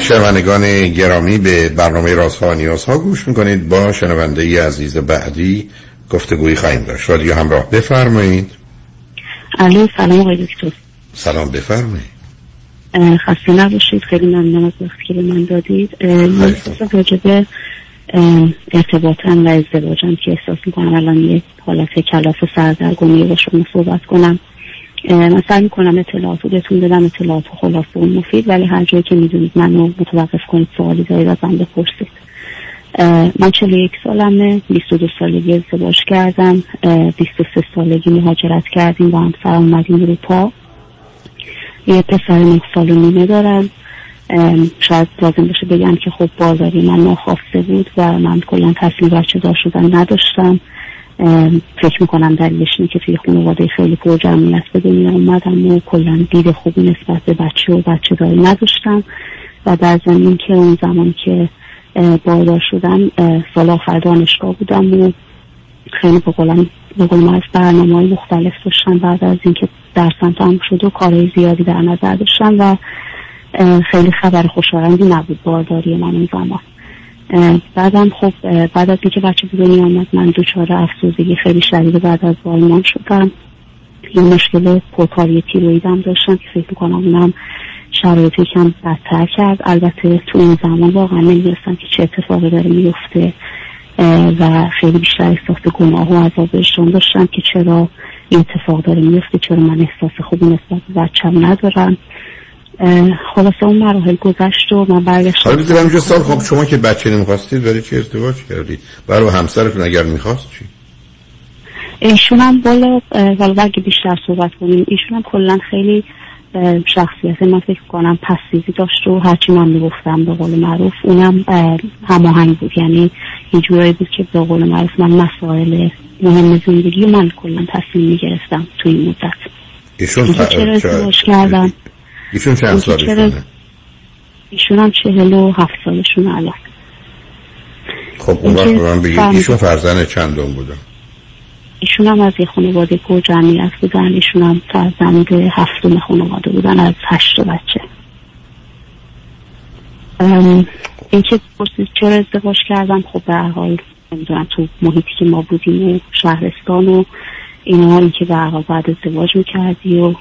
شنوندگان گرامی به برنامه رازها و نیازها گوش می‌کنید. با شنونده ای عزیز بعدی گفتگویی خواهیم داشت. رادیو همراه بفرمایید. الو سلام آقای دکتر. سلام بفرمایید. خسته نباشید. خیلی ممنون از وقتی که به من دادید. من راجبه ارتباطم و ازدواجم که احساس می‌کنم الان یه حالت کلاف سردرگمی با شما صحبت کنم. سعی می‌کنم اطلاعات رو بهتون بدم اطلاعات خلاصه و مفید ولی هر جایی که می‌دونید منو متوقف کنید سوالی دارید از من بپرسید. من 41 سالمه 22 سالگی ازدواج کردم. 23 سالگی مهاجرت کردیم با همسرم اومدیم اروپا یه پسر 9 سال و نیمه دارم. شاید لازم باشه بگم که خب بازاری من ناخواسته بود و من کلا تصمیم بچه دار شدن نداشتم. فکر می‌کنم دلیلش اینه که توی خانواده خیلی پر جمعیت به دنیا اومدم و کلا دید خوبی نسبت به بچه و بچه داری نداشتم. و در زمین که اون زمان که باردار شدم سال آخر دانشگاه بودم و خیلی بقولم بقول از برنامه های مختلف داشتن بعد از اینکه درسم تمام شد و کارهای زیادی در نظر داشتن و خیلی خبر خوشایندی نبود بارداری من اون زمان. بعدم خب بعد از اینکه بچه به دنیا آمد من دچار افسردگی خیلی شدید بعد از والمان شدم. یه مشکل پرکاری تیرویدم داشتم که فکر می‌کنم اونم شرایطی کم بدتر کرد. البته تو این زمان واقعا نمی‌دونستم که چه اتفاقی داره میفته و خیلی بیشتر احساس گناه و عذاب وجدان داشتم که چرا این اتفاق داره میفته چرا من احساس خوبی نسبت به بچم ندارم. خلاصه اون مراحل گذشت و من برگشتم. حالا بذارم سال خب شما که بچه نمی‌خواستید برای چه ازدواج کردید؟ برای همسرتون اگر می‌خواست چی؟ ایشون هم بالا والا اگه بیشتر صحبت کنیم ایشون هم کلا خیلی شخصیت من فکر کنم پسیزی داشت و هرچی من می‌گفتم به قول معروف اونم هماهنگ بود. یعنی یه جورایی بود که به قول معروف من مسائل مهم زندگی و من کلا تصمیم می‌گرفتم توی این مدت. ایشون چرا ازدواج کردم؟ ایشون چند سالشونه؟ ایشون هم چهل و هفت سالشون الان. خب اون وقت من بگید. ایشون فرزن چندم بودن؟ ایشون هم از یه خانواده پر جمعیت بودن. ایشون هم فرزند هفتم خانواده بودن. از هشت بچه. این که پرسید چرا ازدواج کردم خب به حال نمی‌دونم. تو محیطی که ما بودیم و شهرستان و اینا این که به حال بعد ازدواج می‌کردی و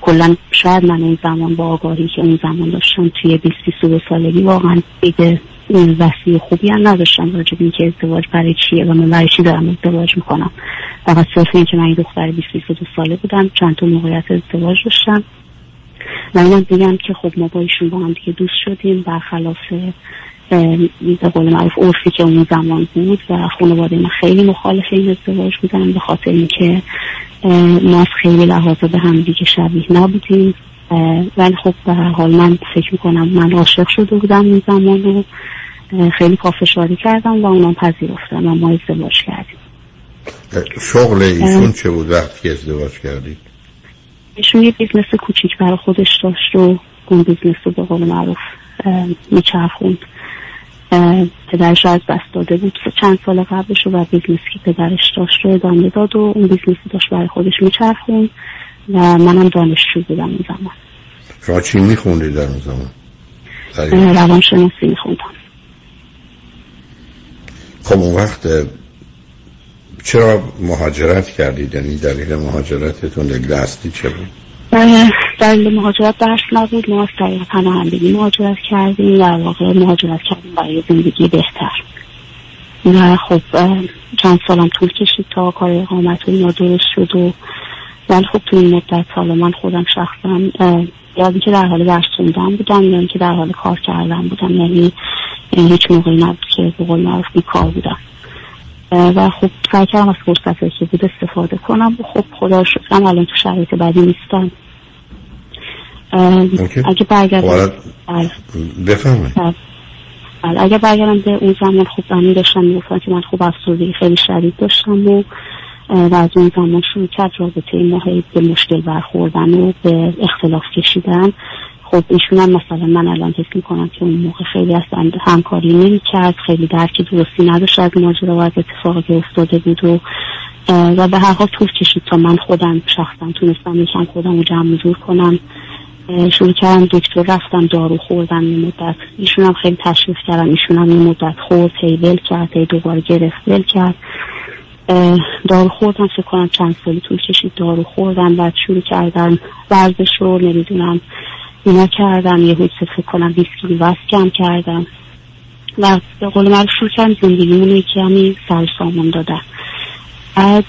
کلا شاید من اون زمان با آگاهی که اون زمان داشتم توی 20 22 سالگی واقعا دیگه وسیع خوبی هم نداشتم راجب این که ازدواج برای چیه و من برای چی دارم ازدواج می‌کنم. فقط صرف این که من این دختر 20 22 ساله بودم چند تا موقعیت ازدواج داشتم. و اینم بگم که خب ما با ایشون با هم دیگه دوست شدیم برخلاف به قول معروف عرفی که اون زمان بود و خانواده من خیلی مخالف این ازدواج بودن به خاطر اینکه ما از خیلی لحاظا به هم دیگه شبیه نبودیم. ولی خب به هر حال من فکر می‌کنم من عاشق شده بودم این زمان رو خیلی پافشاری کردم و اونم پذیرفتم و ما ازدواج کردیم. شغل ایشون چه بود وقتی ازدواج کردید؟ ایشون یه business کوچیک برای خودش داشت و اون business رو به قول معروف میچرخوند. پدرش از دست داده بود چند سال قبلش و business که پدرش داشت رو ادامه داد و اون business داشت برای خودش میچرخوند و منم دانشجو بودم اون زمان شما چی میخوندید در اون زمان؟ روانشناسی میخوندم خب اون وقت چرا مهاجرت کردید یعنی دلیل مهاجرتتون دلیل اصلی چه بود؟ دلیل مهاجرت درس نبود. ما از طریق پناهندگی مهاجرت کردیم و واقع مهاجرت کردیم برای زندگی بهتر. و خب چند سالم طول کشید تا کار اقامت و درست شد و ولی خب تو این مدت حالا من خودم شخصا یا اینکه در حال درس خوندن بودم یا اینکه در حال کار کردن بودم یعنی هیچ موقعی نبود که به قول معروف کار بودم. و خب سعی کردم از فرصت که بود استفاده کنم. و خب خدا شکرم الان تو شرایط بدی نیستم. اگه برگردم بفهمه اگه برگردم به اون زمان خوب زمین داشتم می‌گفتم که من خوب افسردگی خیلی شدید داشتم و و از اون زمان شروع کرد رابطه ما به مشکل برخوردن و به اختلاف کشیدن. خب ایشون هم مثلا من الان حس می‌کنم که اون موقع خیلی اصلا همکاری نمی کرد خیلی درکی درستی نداشت از ماجرا و از اتفاقی که افتاده بود و و به هر حال طول کشید تا من خودم شخصا تونستم یکم خودم رو جمع جور کنم. شروع کردم دکتر رفتم دارو خوردم یه مدت. ایشون هم خیلی تشریف کردم ایشون هم یه مدت خورد هی ول کرد هی دوباره گرفت ول کرد. دارو خوردم فکر کنم چند سالی طول کشید دارو خوردم بعد شروع کردن ورزش رو نمی‌دونم. اینا کردم یه حد فکر کنم 20 کیلو وزن کم کردم. و به قول من شروع کردم زندگیمون رو کمی سر سامان دادم. بعد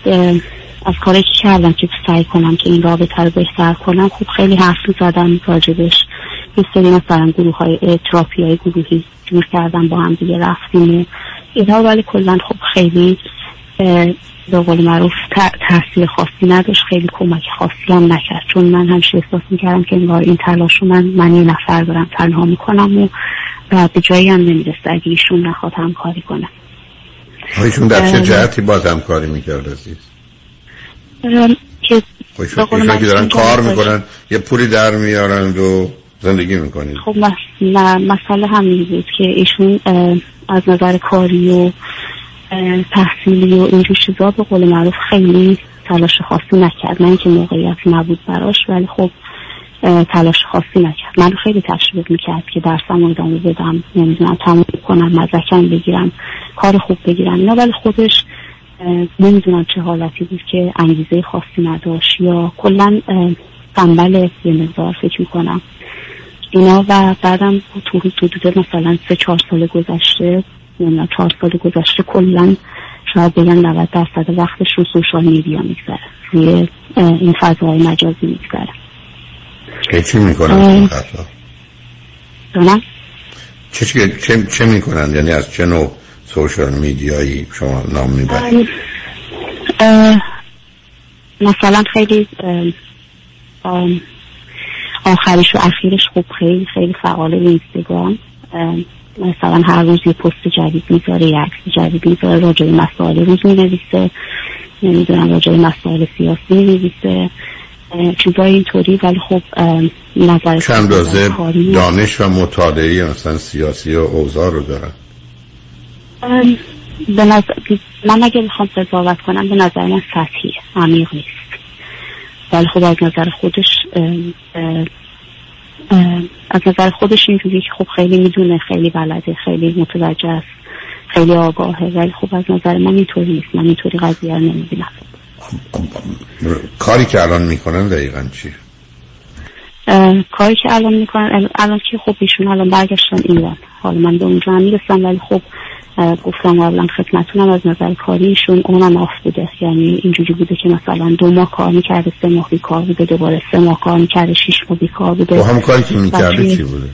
از کاری که کردم که سعی کنم که این رابطه رو بهتر کنم خب خیلی حرف زدم راجبش. یه سری مثلا گروه های تراپی های گروهی جور کردم با هم دیگه رفتیم اینا ولی کلا خب خیلی به قول معروف تاثیر خاصی نداشت خیلی کمک خاصی هم نکرد. چون من هم احساس می‌کردم که انگار این تلاش من من یه نفر دارم تنها می‌کنم و و به جایی هم نمی‌رسه اگه ایشون نخواد همکاری کنم ایشون در چه جهتی باز همکاری می‌کرد عزیز؟ که ایشون که دارن کار می‌کنن یه پولی در میارند و زندگی می‌کنید. خب مسئله همین بود که ایشون از نظر کاری و تحصیلی و اینجور چیزا به قول معروف خیلی تلاش خاصی نکرد. نه اینکه موقعیت نبود براش ولی خب تلاش خاصی نکرد. من خیلی تشویق می‌کرد که درسم رو ادامه بدم. نمی‌دونم تموم کنم مدرکم بگیرم کار خوب بگیرم. اینا ولی خودش نمی‌دونم چه حالتی بود که انگیزه خاصی نداشت یا کلا تنبل یه مقدار فکر می‌کنم. اینا و بعدم تو حدود مثلا سه چهار سال گذشته نمی‌دونم چهار سال گذشته کلا شاید بگن 90 درصد وقتش رو سوشال میدیا میگذره. روی این فضاهای مجازی میگذره. چی می‌کنن؟ چه, چه, چه, چه می‌کنن؟ یعنی از چه نوع سوشال میدیایی شما نام می‌برید؟ مثلا خیلی آخرش و اخیرش خوب خیلی خیلی فعال اینستاگرام. مثلا هر روز یه پست جدید می‌ذاره یه عکس جدید می‌ذاره راجع به مسائل روز می‌نویسه. نمی‌دونم راجع به مسائل سیاسی می‌نویسه. چیزای اینطوری. ولی خب نظر چند کاری- دانش و مطالعه مثلا سیاسی و اوضاع رو دارن؟ به نظر من اگه بخوام قضاوت کنم به نظر من سطحی عمیق نیست. ولی خب از نظر خودش از نظر خودش اینجوری که خب خیلی می‌دونه خیلی بلده خیلی متوجه است خیلی آگاهه ولی خب از نظر من اینطوری نیست. من اینطوری قضیه رو نمی‌بینم. کاری که الان می‌کنن دقیقا چی؟ کاری که الان می‌کنن ال- الان که خب ایشون الان برگشتن ایران. حالا من به اونجا هم می‌رسم ولی خب گفتم قبلا خدمتونم از نظر کاری ایشون اونم آف بوده. یعنی اینجوری بوده که مثلا دو ماه کار می‌کرده سه ماه بیکار بوده دوباره سه ماه کار می‌کرده شیش ماه بیکار بوده. با هم کاری که می‌کرده و چی بوده؟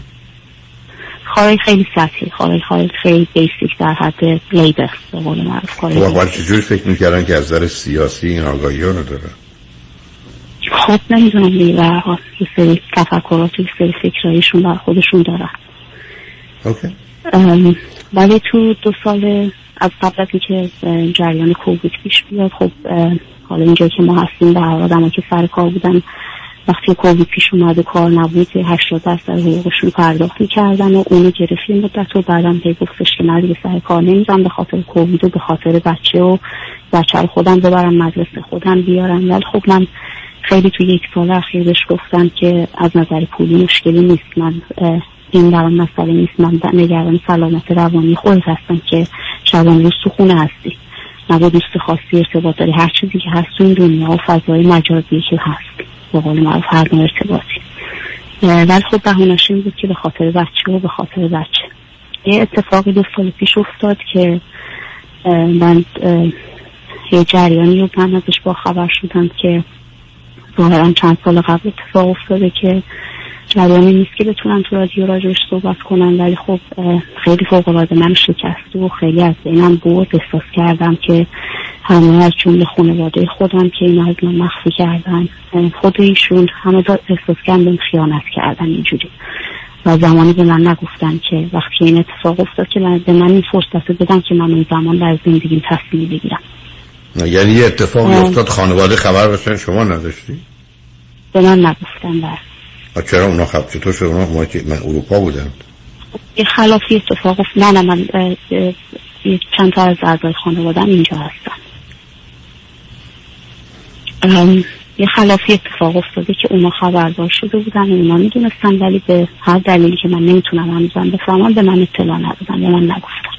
کارهای خیلی سطحی کارهای خیلی خیلی بیسیک در حد لیبر به قول معروف کارهای و برای چجوری فکر می‌کردن که از نظر سیاسی این آگاهی ها رو دارن خب نمی‌دونم دیگه. حال یه سری تفکرات و یه سری فکرهایشون بر خودشون دارن. اوکی. ولی تو دو سال از قبل از اینکه جریان کووید پیش بیاد خب حالا اینجا که ما هستیم هر آدم که سر کار بودن وقتی کووید پیش اومد و کار نبود یه 80 درصد حقوقشون پرداخت می‌کردن و اونو گرفت یه مدت و بعدم هی گفتش که من دیگه سر کار نمیرم به خاطر کووید و به خاطر بچه و بچه خودم ببرم مدرسه خودم بیارم. ولی خب من خیلی تو یک سال اخیر بهش گفتم که از نظر پولی مشکلی نیست. من این برام مسئله نیست. من نگران سلامت روانی خودت هستم که شبان روز تو خونه هستی. نه با دوست خاصی ارتباط داری. هر چیزی که هست تو دنیا و فضای مجازی که هست. به قول معروف هر نوع ارتباطی. ولی خب بهونش این بود که به خاطر بچه و به خاطر بچه. یه اتفاقی دو سال پیش افتاد که من یه جریانی رو من ازش با خبر شدم که ظاهرا چند سال قبل اتفاق افتاده که جریانی نیست که بتونن تو رادیو راجعش صحبت کنن ولی خب خیلی فوق العاده من شکست و خیلی از ذهنم برد. احساس کردم که همه از جمله خانواده خودم که این از من مخفی کردن خود ایشون همه احساس کردن خیانت کردن اینجوری. و زمانی به من نگفتن که وقتی این اتفاق افتاد که به من این فرصت بدن که من اون زمان در زندگیم تصمیم بگیرم. یعنی یه اتفاقی. افتاد خانواده خبر داشتن شما نداشتی؟ به من نگفتن بله. و چرا اونا خب چطور شد اونا؟ من اروپا بودن یه خلافی اتفاق افتاد. نه نه من یه چند تا از اعضای خانوادم اینجا هستن. یه خلافی اتفاق افتاده که اونا خبردار شده بودن و اونا می‌دونستن ولی به هر دلیلی که من نمی‌تونم هنوزم بفهمم به من اطلاع ندادن یا من نگفتم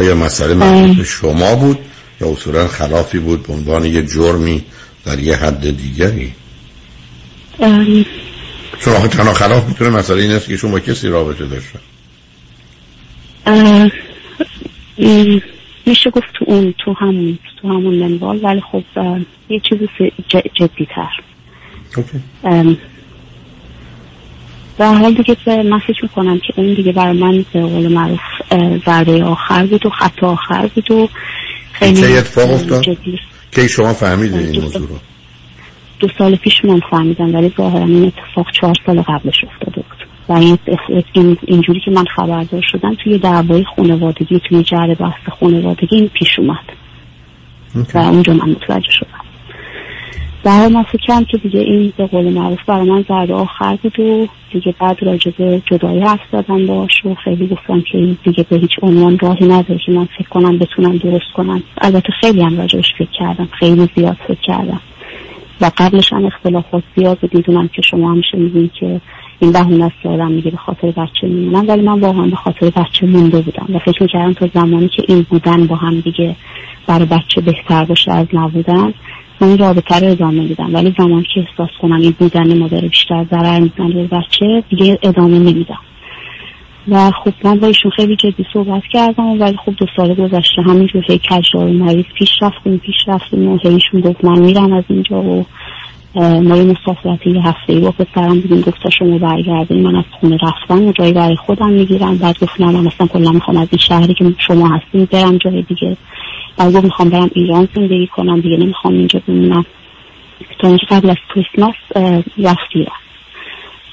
آیا مسئله به شما بود؟ یا اصولا خلافی بود به عنوان یه جرمی در یه حد دیگری. چون آخه تنها خلاف می‌تونه مسئله این است که شما با کسی رابطه داشتن میشه گفت تو اون تو همون تو همون منوال ولی خب یه چیز جدی تر در حال دیگه فکر می‌کنم که اون دیگه برای من به قول معروف ضربه آخر بود و خط آخر بود و خیلی چه اتفاق افتاد؟ که شما فهمیدین این موضوع رو. دو سال پیش من فهمیدم ولی ظاهرا این اتفاق چهار سال قبلش افتاده بود. و این این- اینجوری که من خبردار شدم توی دعوای خانوادگی توی جر بحث خانوادگی این پیش اومد. و اونجا من متوجه شدم. در من فکرم که دیگه این به قول معروف برای من ضربه آخر بود و دیگه بعد راجب جدایی حرف زدم باش و خیلی گفتم که دیگه به هیچ عنوان راهی نداره که من فکر کنم بتونم درست کنم. البته خیلی هم راجبش فکر کردم خیلی زیاد فکر کردم. و قبلش هم اختلافات زیاد بود. می‌دونم که شما همیشه میگین که این بهونه است که آدم میگه به خاطر بچه میمونم. ولی من واقعا به خاطر بچه مونده بودم و فکر می‌کردم تا زمانی که این بودن با هم دیگه برای بچه بهتر باشه از نبودن این رابطه رو ادامه میدم. ولی زمانی که احساس کنم این بودن مادر بیشتر ضرر می‌زنه به بچه دیگه ادامه نمیدم. و خب من با ایشون خیلی جدی صحبت کردم ولی خب دو سال گذشته همینجور هی کجدار مریض پیش رفتیم پیش رفتیم و هیشون گفت من میرم از اینجا و ما یه مسافرت یه هفته ای با پسرم بودیم گفت شما برگردیم من از خونه رفتم و جایی برای خودم می‌گیرم. بعد گفت نه من اصلا کلا می‌خوام از این شهری که شما هستیم برم جای دیگه. گفت می‌خوام برم ایران زندگی کنم دیگه نمی‌خوام اینجا بمونم. تا اینکه قبل از کریسمس رفت ایران.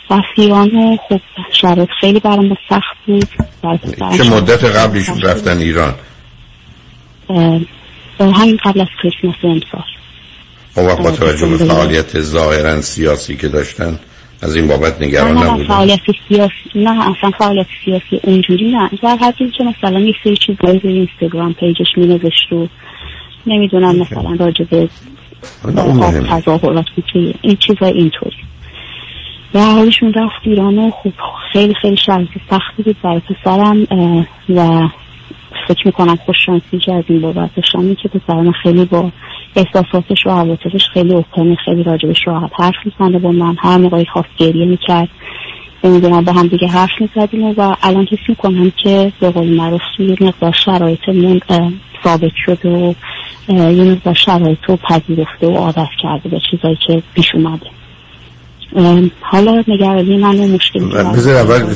رفت ایران و خب شرایط خیلی برام سخت بود. چه مدت قبلش رفتن ایران. همین قبل از کریسمس امسال. خب با توجه به فعالیت ظاهرا سیاسی که داشتن. از این بابت نگران نه نبودن فعالیت سیاسی نه اصلا فعالیت سیاسی اونجوری نه. در حدی که مثلا یه سری چیزایی به اینستاگرام پیجش می نوشت و نمی‌دونم مثلا راجع به تظاهرات که این چیزای اینطوری. و حالشون رفت ایران و خب خیلی خیلی شرایط سختی بود برای پسرم و فکر می‌کنم خوششانسی که از این بابت داشتم. که پسرم خیلی با احساساتش و عواطفش خیلی اوپن خیلی راجبش راحت حرف می‌زنه با من. هر موقعی خواست گریه می‌کرد. نمی‌دونم با هم دیگه حرف می‌زدیم و الان حس می‌کنم که به قول معروف یه مقدار شرایطمون ثابت شده و یه مقدار شرایط رو پذیرفته و عادت کرده به چیزایی که پیش اومده. حالا نگرانی من مشکلی بذار اول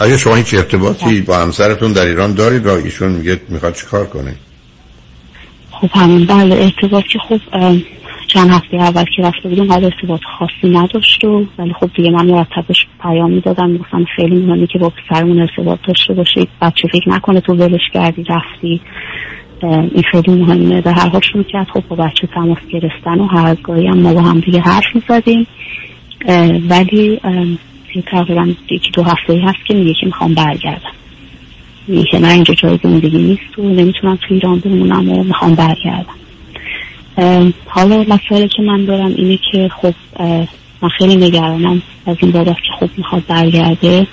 آیا شما هیچ ارتباطی با همسرتون در ایران دارید؟ و ایشون میگه می‌خواد چیکار کنه؟ خب همین بله ارتباط که خب چند هفته اول که رفته بودیم حالا ارتباط خاصی نداشت و ولی خب دیگه من مرتبش پیام می‌دادم می‌گفتم خیلی مهمه که با پسرمون ارتباط داشته باشید بچه فکر نکنه تو ولش کردی رفتی. این خیلی مهمه. به هر حال شروع کرد خب با بچه تماس گرفتن و هر گاهی هم ما با هم دیگه حرف می‌زدیم. ولی تقریبا یکی دو هفته هست که میگه که می‌خوام برگردم. میگه که من اینجا جای زندگی نیست و نمی‌تونم تو ایران بمونم و می‌خوام برگردم. حالا مسئله که من دارم اینه که خب من خیلی نگرانم از این بابت که خب می‌خواد برگرده.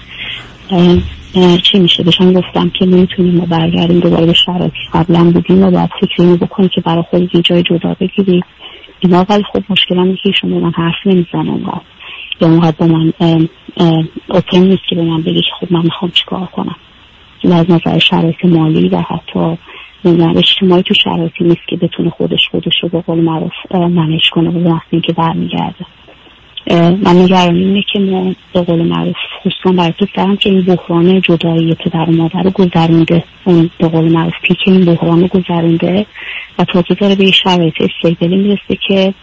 چی میشه؟ بهشان گفتم که نمی‌تونیم ما برگردیم دوباره به شرایطی قبلا بودیم و باید فکر اینو که برای خود یه جای جدا بگیری. اینا ولی خب مشکلم اینه که شما من حرف نمی‌زنم یا اونقدر با من اوپن نیست که به من بگی که خب من می‌خوام چیکار کنم. از نظر شرایط مالی و حتی نمی‌دونم اجتماعی تو شرایطی نیست که بتونه خودش خودش رو به قول معروف منش کنه و وقتی که برمیگرده. من نگرانی اینه که ما به قول معروف خصوصا برای پسرم که این بحران جدایی پدر و مادر رو گذرونده. اون به قول معروف پیک این بحران رو گذرونده و تازه داره به شرایط استیبلی می‌رسه که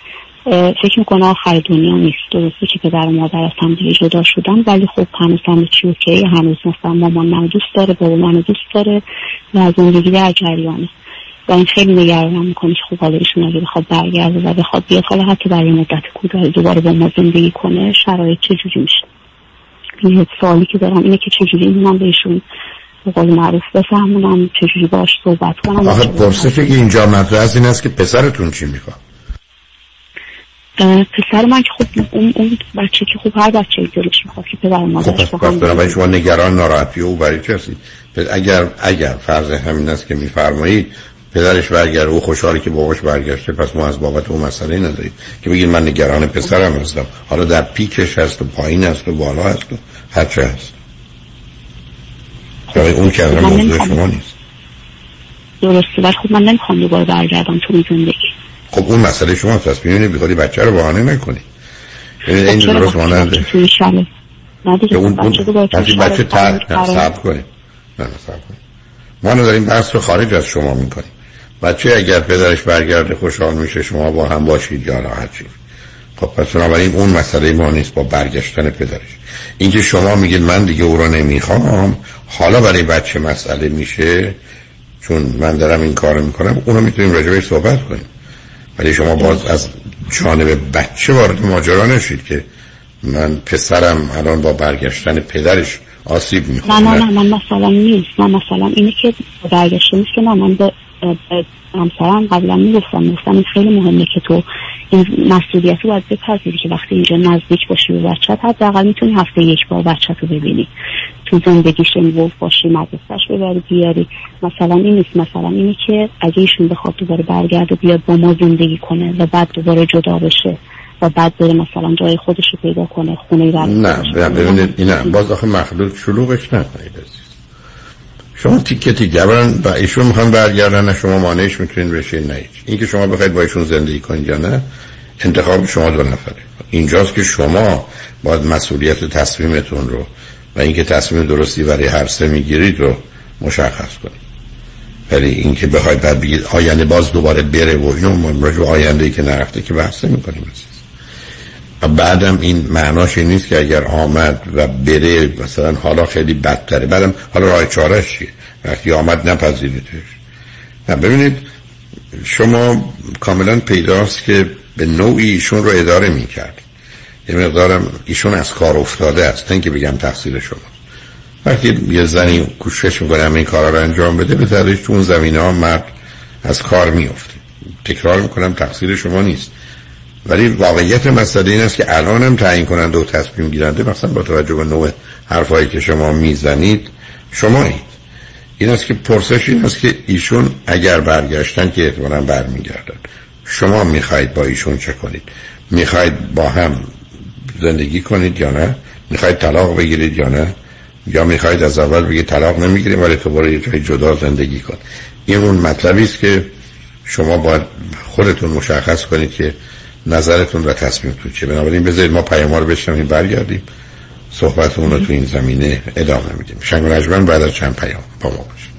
فکر می‌کنه آخر دنیا نیست. درسته که پدر و مادر از هم دیگه جدا شدن ولی خب هنوز هم چی اوکی هنوز مثلا مامان منو دوست داره بابا منو دوست داره و زندگی در جریانه. و این خیلی نگرانم می‌کنه که خب حالا ایشون اگه بخواد برگرده و بخواد بیاد حالا حتی برای مدت کوتاه دوباره با ما زندگی کنه شرایط چجوری میشه؟ این سوالی که دارم اینه که چجوری من بهشون به قول معروف بفهمونم چجوری باش صحبت کنم آخه پرسشه که اینجا مطرح از این است که پسرتون چی می‌خواد؟ پسر من که خب اون, اون بچه که خب هر بچه دلش می‌خواد که پدر مادرش خب بنابراین شما نگران ناراحتی او برای چی هستید؟ اگر اگر فرض همین است که میفرمایید پدرش برگرده او خوشحالی که باباش برگشته پس ما از بابت اون مسئله نداریم. که بگید من نگران پسرم هستم. حالا در پیکش هست و پایین هست و بالا هست و هر چه هست. اون که موضوع شما نیست. درسته ولی خب من نمی‌خوام دوباره برگردم تو زندگی. خب اون مسئله شما پس میونی بیخوادی بچه رو بحانه نکنی. این درست ماننده که اون بچه بچه تر سب کنی نه سب کنی ما داریم بحث رو خارج از شما می‌کنیم. بچه اگر پدرش برگرده خوشحال میشه شما با هم باشید یا راحت چید خب پس بنابراین اون مسئله ما نیست با برگشتن پدرش. اینکه شما میگید من دیگه او رو نمی‌خوام حالا برای بچه مسئله میشه چون من دارم این کار می‌کنم اونو می‌تونیم راجبش صحبت کنیم. ولی شما باز از جانب بچه وارد ماجرا نشید که من پسرم الان با برگشتن پدرش آسیب می‌خوره نه نه نه من مثلا نیست. من مثلا اینه که برگشته نیست که نه من به همسرم قبلا می‌گفتم. می‌گفتم این خیلی مهمه که تو این مسئولیت رو باید بپذیری که وقتی اینجا نزدیک باشی به بچت حداقل می‌تونی هفته یک بار بچت رو ببینی. تو زندگیش انوولف باشی مدرسهش ببری بیاری. مثلا این نیست مثلا اینه که اگه ایشون بخواد دوباره برگرد و بیاد با ما زندگی کنه و بعد دوباره جدا بشه و بعد بره مثلا جای خودش رو پیدا کنه خونه رو نه ببینید نه باز آخه مخلوط شلوغش نکنید شما تیکه تیکه و ایشون می‌خوان برگردن نه شما مانعش می‌تونین بشین نه این اینکه شما بخواید با ایشون زندگی کنید یا نه انتخاب شما دو نفره. اینجاست که شما باید مسئولیت تصمیمتون رو و اینکه تصمیم درستی برای هر سه می‌گیرید رو مشخص کنید. ولی اینکه بخواید بعد بگید آینده باز دوباره بره و اینو راجع آینده ای که نرفته که بحث می‌کنیم بعدم این معناش این نیست که اگر آمد و بره مثلا حالا خیلی بدتره. بعدم حالا راه چارش چیه؟ وقتی آمد نپذیریدش. نه ببینید شما کاملا پیداست که به نوعی ایشون رو اداره می‌کرد. یه مقدارم ایشون از کار افتاده است نه که بگم تقصیر شما. وقتی یه زنی کوشش می‌کنه همین کارا رو انجام بده به تدریج تو اون زمینه ها مرد از کار میفته تکرار می‌کنم تقصیر شما نیست. ولی واقعیت مسئله این است که الان هم تعیین کننده و تصمیم گیرنده مثلا با توجه به نوع حرفایی که شما می‌زنید شمایید. این است که پرسش این است که ایشون اگر برگشتن که احتمالا برمیگردن. شما می‌خواید با ایشون چه کنید؟ می‌خواید با هم زندگی کنید یا نه؟ می‌خواید طلاق بگیرید یا نه؟ یا می‌خواید از اول بگید طلاق نمی‌گیریم ولی تو برای یه جای جدا زندگی کن. این اون مطلبی است که شما باید خودتون مشخص کنید که نظرتون و تصمیمتون چه بنابراین بذارید ما پیام رو بشنویم برگردیم. صحبتمون رو تو این زمینه ادامه میدیم. شنگ و بعد از چند پیام با ما باشید.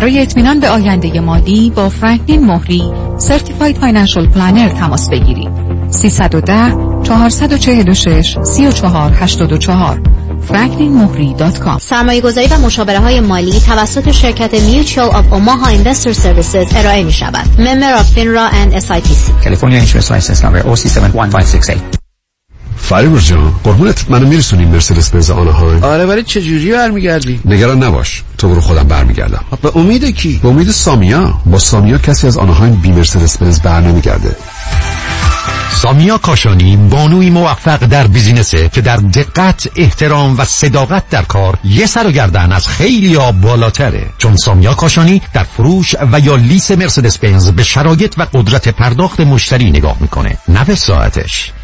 برای اطمینان به آینده مالی با فرانکلین مهری certified financial planner تماس بگیرید 310 446 3484 franklinmohri.com سرمایه گذاری و مشاوره های مالی توسط شرکت Mutual of Omaha Investor Services ارائه می شود. Member of FINRA and SIPC. California Insurance License Number OC71568 فریبر جان قربونت. منو میرسونی مرسدس بنز آنهایم آره ولی چه جوری برمیگردی؟ نگران نباش تو برو خودم برمیگردم. به امید کی؟ به امید سامیا. با سامیا کسی از آنهایم بی مرسدس بنز برنمیگرده. سامیا کاشانی بانوی موفق در بیزینسه که در دقت احترام و صداقت در کار یه سر و گردن از خیلی ها بالاتره. چون سامیا کاشانی در فروش و یا لیس مرسدس بنز به شرایط و قدرت پرداخت مشتری نگاه می‌کنه. نه به ساعتش.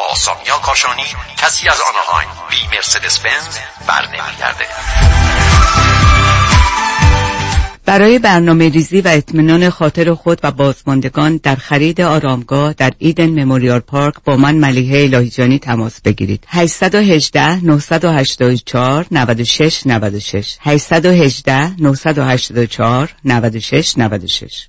با سامیا کاشانی کسی از آنهاین بی مرسدس بنز بر نمیگرده برای برنامه ریزی و اطمینان خاطر خود و بازماندگان در خرید آرامگاه در ایدن مموریال پارک با من ملیحه الهیجانی تماس بگیرید. 818 984 96 96 818 984 96 96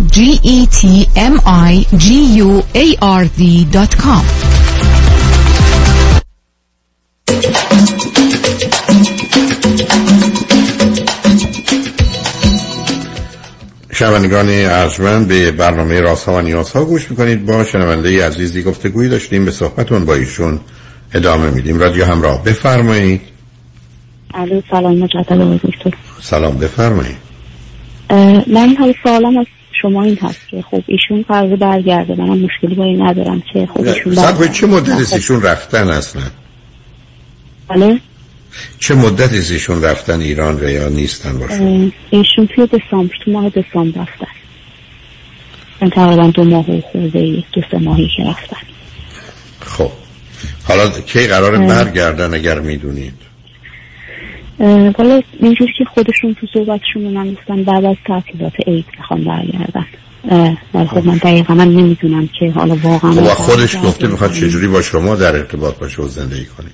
g e t m i g u a r d.com شنوندگان ارجمند به برنامه راست ها و نیاز ها گوش می‌کنید. با شنونده عزیزی گفتگویی داشتیم. به صحبتون با ایشون ادامه میدیم. رادیو همراه بفرمایید. الو سلام مجدد آقای دکتر سلام بفرمایید. من حال سوالم از شما این هست که خب ایشون قرار برگرده. منم مشکلی با این ندارم که خب ایشون برگرده. چه است ایشون رفتن اصلا؟ بله؟ چه مدتی است ایشون رفتن ایران و یا نیستن باشه اه، ایشون توی دسامبر تو ماه دسامبر رفتن من تقریبا دو ماه و خورده دو سه ماهی که رفتن. خب. حالا کی قرار. برگردن اگر می‌دونید والا اینجوری که خودشون تو صحبتشون من گفتن بعد از تعطیلات عید می‌خوان برگردن. ولی خب من دقیقا من نمی‌دونم که حالا واقعا خب خودش گفته می‌خواد چجوری با شما در ارتباط باشه و زندگی کنه.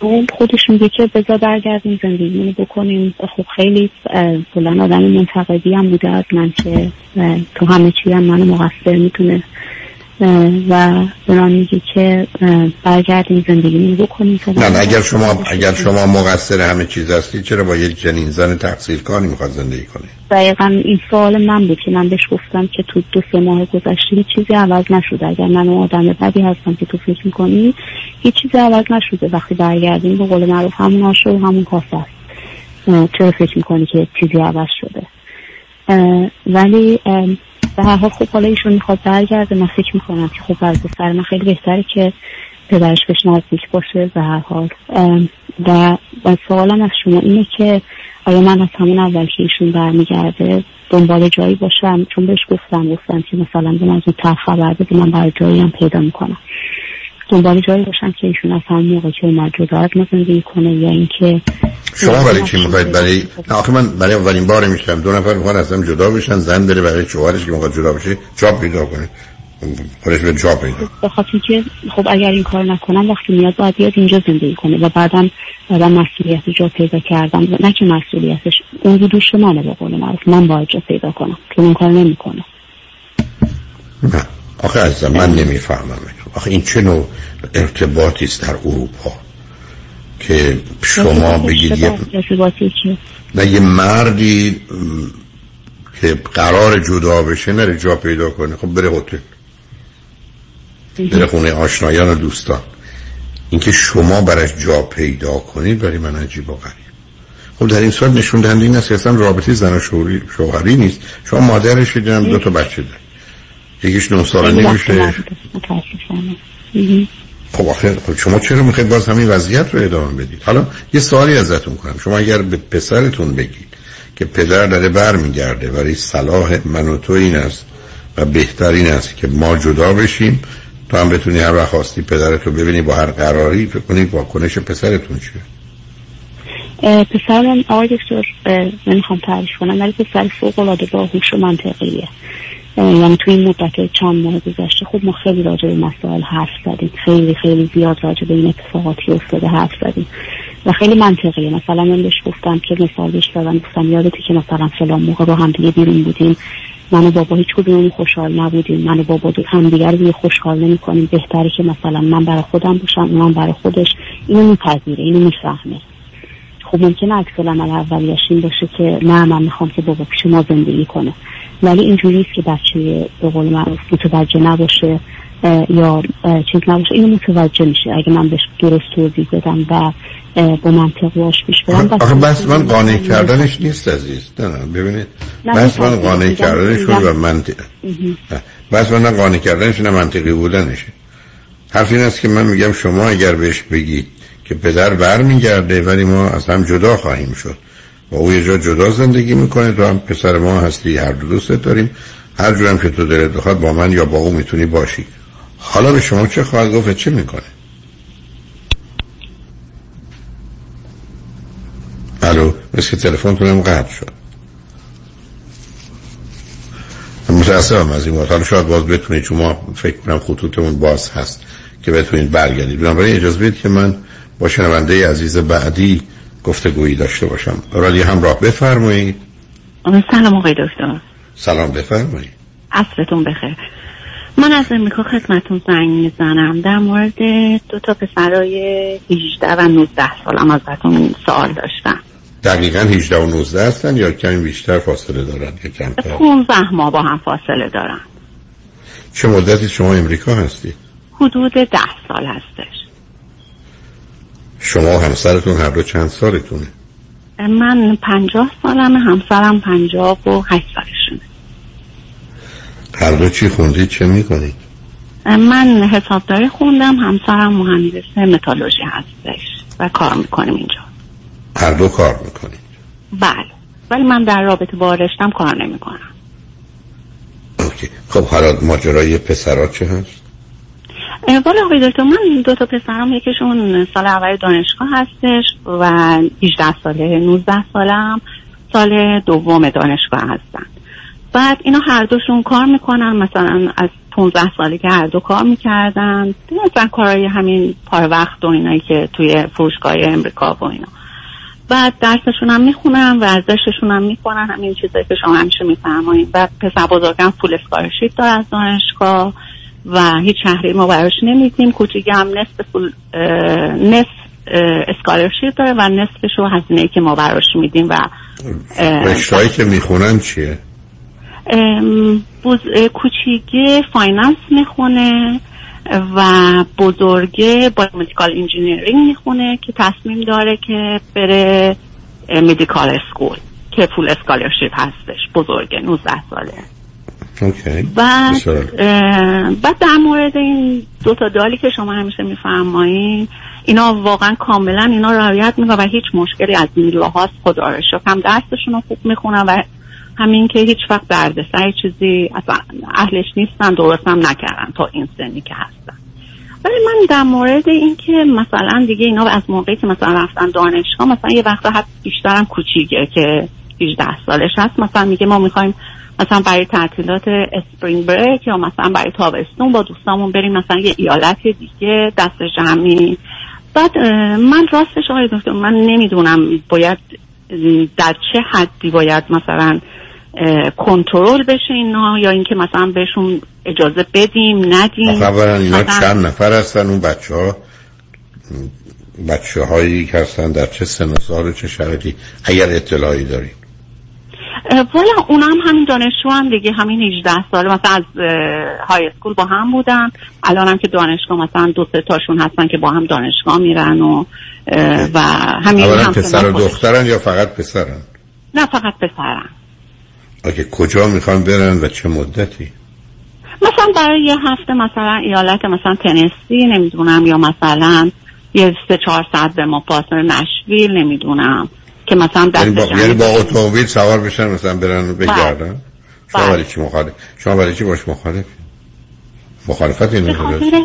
اون خودش میگه که بذار برگردیم زندگی بکنیم. خب خیلی کلا آدم منتقدی هم بوده از من که تو همه چی هم منو مقصر می‌تونه و به من میگه که زندگی بکنیم نه نه اگر شما اگر شما مقصر همه چیز هستی چرا با یک جنین زن تحصیل کاری می‌خواد زندگی کنه؟ دقیقا این سوال من بود که من بهش گفتم که تو دو سه ماه گذشته هیچ چیزی عوض نشده. اگر من اون آدم بدی هستم که تو فکر می‌کنی هیچ چیزی عوض نشده. وقتی برگردیم به قول معروف همون آشه و همون کاسه است. چرا فکر می‌کنی که چیزی عوض شده؟ اه، ولی اه، به هر حال خب حالا ایشون می‌خواد برگرده من فکر می‌کنم که خب از سر من خیلی بهتره که پدرش بهش نزدیک باشه به هر حال. و, سوالم از شما اینه که آیا من از همون اول که ایشون برمیگرده دنبال جایی باشم؟ چون بهش گفتم گفتم که مثلا به من از اون طرف خبر بده من برای جایی پیدا می‌کنم. دنبال جایی باشم که ایشون از همون موقع که اومد جدا از ما زندگی کنه یا اینکه شما برای چی می‌خواید؟ برای نه آخه من برای اولین بار میشم دو نفر می‌خوان از هم جدا بشن زن داره برای شوهرش که می‌خواد جدا بشه جاب پیدا کنه. خودش به جاب پیدا به خاطر که خب اگر این کار نکنم وقتی میاد باید بیاد اینجا زندگی کنه و بعدم بعدم مسئولیت جا پیدا کردم. نه که مسئولیتش اون رو دوش منه به قول معروف. من باید جا پیدا کنم چون اون کار نمی‌کنه. نه. آخه عزیزم من نمی‌فهمم آخه این چه نوع ارتباطی است در اروپا که شما بگید یه نه یه مردی که قرار جدا بشه نره جا پیدا کنه. خب بره هتل. بره خونه آشنایان و دوستان. اینکه شما برش جا پیدا کنید برای من عجیب و غریب. خب در این صورت نشون دهنده این است که اصلا رابطه زن و شوهری نیست. شما مادرش دیدم دو تا بچه داره یکیش نه ساله نمیشه. خب آخه خب شما چرا می‌خواید باز همین وضعیت رو ادامه بدید؟ حالا یه سوالی ازتون کنم. شما اگر به پسرتون بگید که پدر داره بر میگرده ولی صلاح من و تو این است و بهترین است که ما جدا بشیم تو هم بتونی هر وقت خواستی پدرتو ببینی با هر قراری فکر کنی واکنش پسرتون چیه؟ پسر من آقای دکتر نمی‌خوام تعریف کنم ولی پسر فوق العاده باهوش و منطقیه. یعنی توی این مدت چند ماه گذشته خب ما خیلی راجع به مسائل حرف زدیم. خیلی خیلی زیاد راجع به این اتفاقاتی افتاده حرف زدیم. و خیلی منطقیه. مثلا من بهش گفتم که مثال بهش دادم گفتم یادتی که مثلا فلان موقع با هم دیگه بیرون بودیم. من و بابا هیچ کدوم خوشحال نبودیم. من و بابا دو هم دیگر رو خوشحال نمی کنیم بهتره که مثلا من برای خودم باشم من برای خودش. اینو میپذیره اینو می‌فهمه. خب ممکنه عکس العمل اولیش این باشه که نه من می‌خوام که بابا پیش ما زندگی کنه. ولی اینجوری که بچه به قول معروف متوجه نباشه یا چیز نباشه اینو متوجه میشه. اگه من بهش درست توضیح بدم و با منطق باش پیش برم آخه بس من قانع کردنش نیست عزیز. نه نه ببینید. بس من قانع کردنش و منطق. بس من قانع کردنش نه منطقی بودنشه حرف این است که من میگم شما اگر بهش بگید که پدر برمیگرده ولی ما از هم جدا خواهیم شد. و او یه جا جدا زندگی می‌کنه. تو هم پسر ما هستی هر دو دوست داریم. هر جورم که تو دلت بخواد با من یا با او می‌تونی باشی. حالا به شما چه خواهد گفت چه می‌کنه؟ الو مثل تلفن کنم قطع شد. متاسفم از این حالا شاید باز بتونید چون ما فکر کنم خطوطمون باز هست که بتونید برگردید. بنابراین اجازه بدید که من با شنونده عزیز بعدی گفتگویی داشته باشم. رادی همراه بفرمایید. سلام آقای دکتر. سلام بفرمایید. عصرتون بخیر. من از امریکا خدمتون زنگ می‌زنم. در مورد دو تا پسرای 18 و 19 سالم ازتون سوال داشتم. دقیقا 18 و 19 هستن یا کمی بیشتر فاصله دارن یا کمتر؟ 15 ماه با هم فاصله دارن. چه مدتی شما امریکا هستید؟ حدود 10 سال هستش. شما همسرتون هر دو چند سالتونه؟ من پنجاه سالم همسرم پنجاه و هشت سالشونه. هر دو چی خوندید چه می‌کنید؟ من حسابداری خوندم همسرم مهندس متالوژی هستش و کار می‌کنیم اینجا. هر دو کار می‌کنید؟ بله. ولی من در رابطه با رشتم کار نمی‌کنم. اوکی. خب حالا ماجرای پسرات چه هست؟ والا آقای دکتر من دو تا پسرم یکیشون سال اول دانشگاه هستش و 18 ساله 19 سالم. سال دوم دانشگاه هستن. بعد اینا هر دوشون کار می‌کنن مثلا از 15 سالی که هر دو کار می‌کردن مثلا کارهای همین پاره وقت و اینایی که توی فروشگاه امریکا و اینا. بعد درسشون هم می‌خونن ورزششون هم می‌کنن همین چیزایی که شما همیشه میفرمایید. و پسر بزرگم full scholarship داره از دانشگاه. و هیچ شهریه ما براش نمیدیم. کوچیک هم نصف full نصف scholarship داره و نصفش رو هزینه که ما براش میدیم و رشته‌هایی که می‌خونن چیه؟ بز... کوچیگه finance می‌خونه و بزرگه biomedical engineering می‌خونه که تصمیم داره که بره medical school که full scholarship هستش. بزرگه 19 ساله. okay. بعد بعد در مورد این دو تا دالی که شما همیشه میفرمایین اینا واقعا کاملا اینا رعایت می‌کنن و هیچ مشکلی از میله هاست. خدا رو هم درسشون رو خوب می‌خونن و همین که هیچ وقت دردسر چیزی اصلا اهلش نیستن درست هم نکردن تا این سنی که هستن. ولی من در مورد اینکه مثلا دیگه اینا از موقعی که مثلا رفتن دانشگاه مثلا یه وقت حتی بیشترم کوچیکه که 18 سالش هست. مثلا میگه ما می‌خوایم مثلا برای تعطیلات اسپرینگ بریک یا مثلا برای تابستون با دوستامون بریم مثلا یه ایالت دیگه دست جمعی. بعد من راستش آقای دکتر من نمی‌دونم باید در چه حدی باید مثلا کنترل بشه اینا یا اینکه مثلا بهشون اجازه بدیم ندیم. اولا اینا چند نفر هستن؟ اون بچه ها بچه هایی که هستن در چه سن و سال و چه شرطی اگر اطلاعی داریم. والا اونا هم همین دانشجو هم دیگه همین 18 ساله مثلا از های اسکول با هم بودن. الان هم که دانشگاه مثلا دو سه تاشون هستن که با هم دانشگاه میرن و و همین اولا پسر و دخترن یا فقط پسرن؟ نه فقط پسرن. اوکی کجا می‌خوان برن و چه مدتی؟ مثلا برای یه هفته مثلا ایالت مثلا تنسی نمی‌دونم یا مثلا یه سه چهار ساعت به ما فاصله نشویل نمی‌دونم. که مثلا یعنی با, یعنی با اتومبیل سوار بشن مثلا برن و بگردن؟ شما بله. برای چی مخالف شما برای چی باش مخالف؟ مخالفت این به خاطر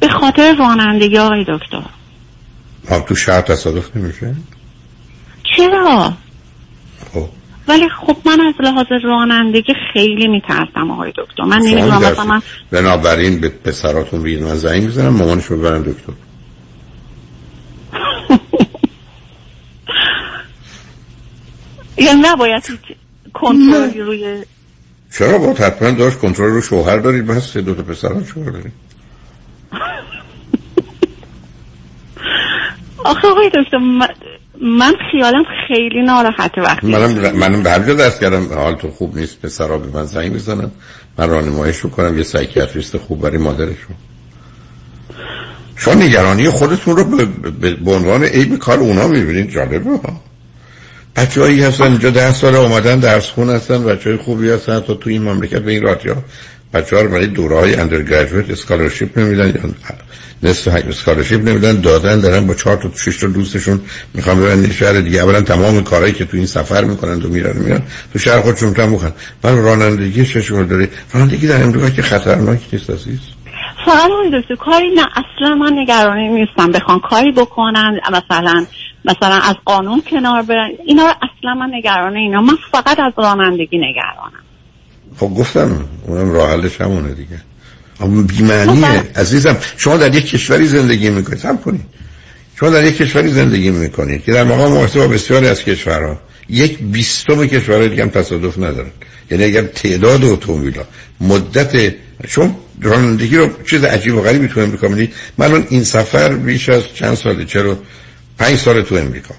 به خاطر رانندگی آقای دکتر. آه، تو شهر تصادف نمیشه؟ چرا؟ خب. ولی خب من از لحاظ رانندگی خیلی میترسم آقای دکتر. من شما نمی‌دونم. مثلا من بنابراین به پسراتون بگید من زنگ می‌زنم مامانش رو ببرن دکتر. یعنی نباید هیچ کنترلی روی چرا با حتما داشت کنترل رو شوهر دارید بس سه دو تا پسران شوهر دارید آخه آقای دکتر من, خیالم خیلی ناراحته وقتی منم منم به هر جا دست کردم. حال تو خوب نیست پسرا به من زنگ می‌زنن من راهنماییش رو کنم یه سایکیاتریست خوب برای مادرشون. شما نگرانی خودتون رو به, به, به عنوان عیب کار اونا می‌بینید. جالبه ها. بچه هایی هستن اینجا ده سال اومدن درس خون هستن بچه های خوبی هستن. تا تو این مملکت به این راحتی ها بچه ها رو برای دوره های undergraduate scholarship نمیدن یا نصف scholarship نمیدن. دادن دارن با چهار تا شش تا دوستشون. می‌خوان ببرن یه شهر دیگه. اولا تمام کارهایی که تو این سفر می‌کنن و میرن میرن. تو شهر خودشون هم می‌خوان. ولی رانندگی شغل داره. رانندگی در امریکا که خطرناک نیست عزیز. فقط دکتر کاری نه اصلا من نگرانی نیستم. بخوان کاری بکنن مثلا مثلا از قانون کنار برن. اینا رو اصلا من نگران اینا. من فقط از رانندگی نگرانم. خب گفتم اونم راه حلش همونه دیگه. اما بیمعنیه. عزیزم شما در یک کشوری زندگی می‌کنید. سب کنید. شما در یک کشوری زندگی می‌کنید که در مقام مقایسه با بسیاری از کشورها یک بیستم کشورهای دیگه هم تصادف ندارن. یعنی اگر تعداد اتومبیل مدت شما رانندگی رو چیز عجیب و غریبی تو امریکا می‌دید من این سفر بیش از چند ساله. چرا؟ پنج سال تو امریکا.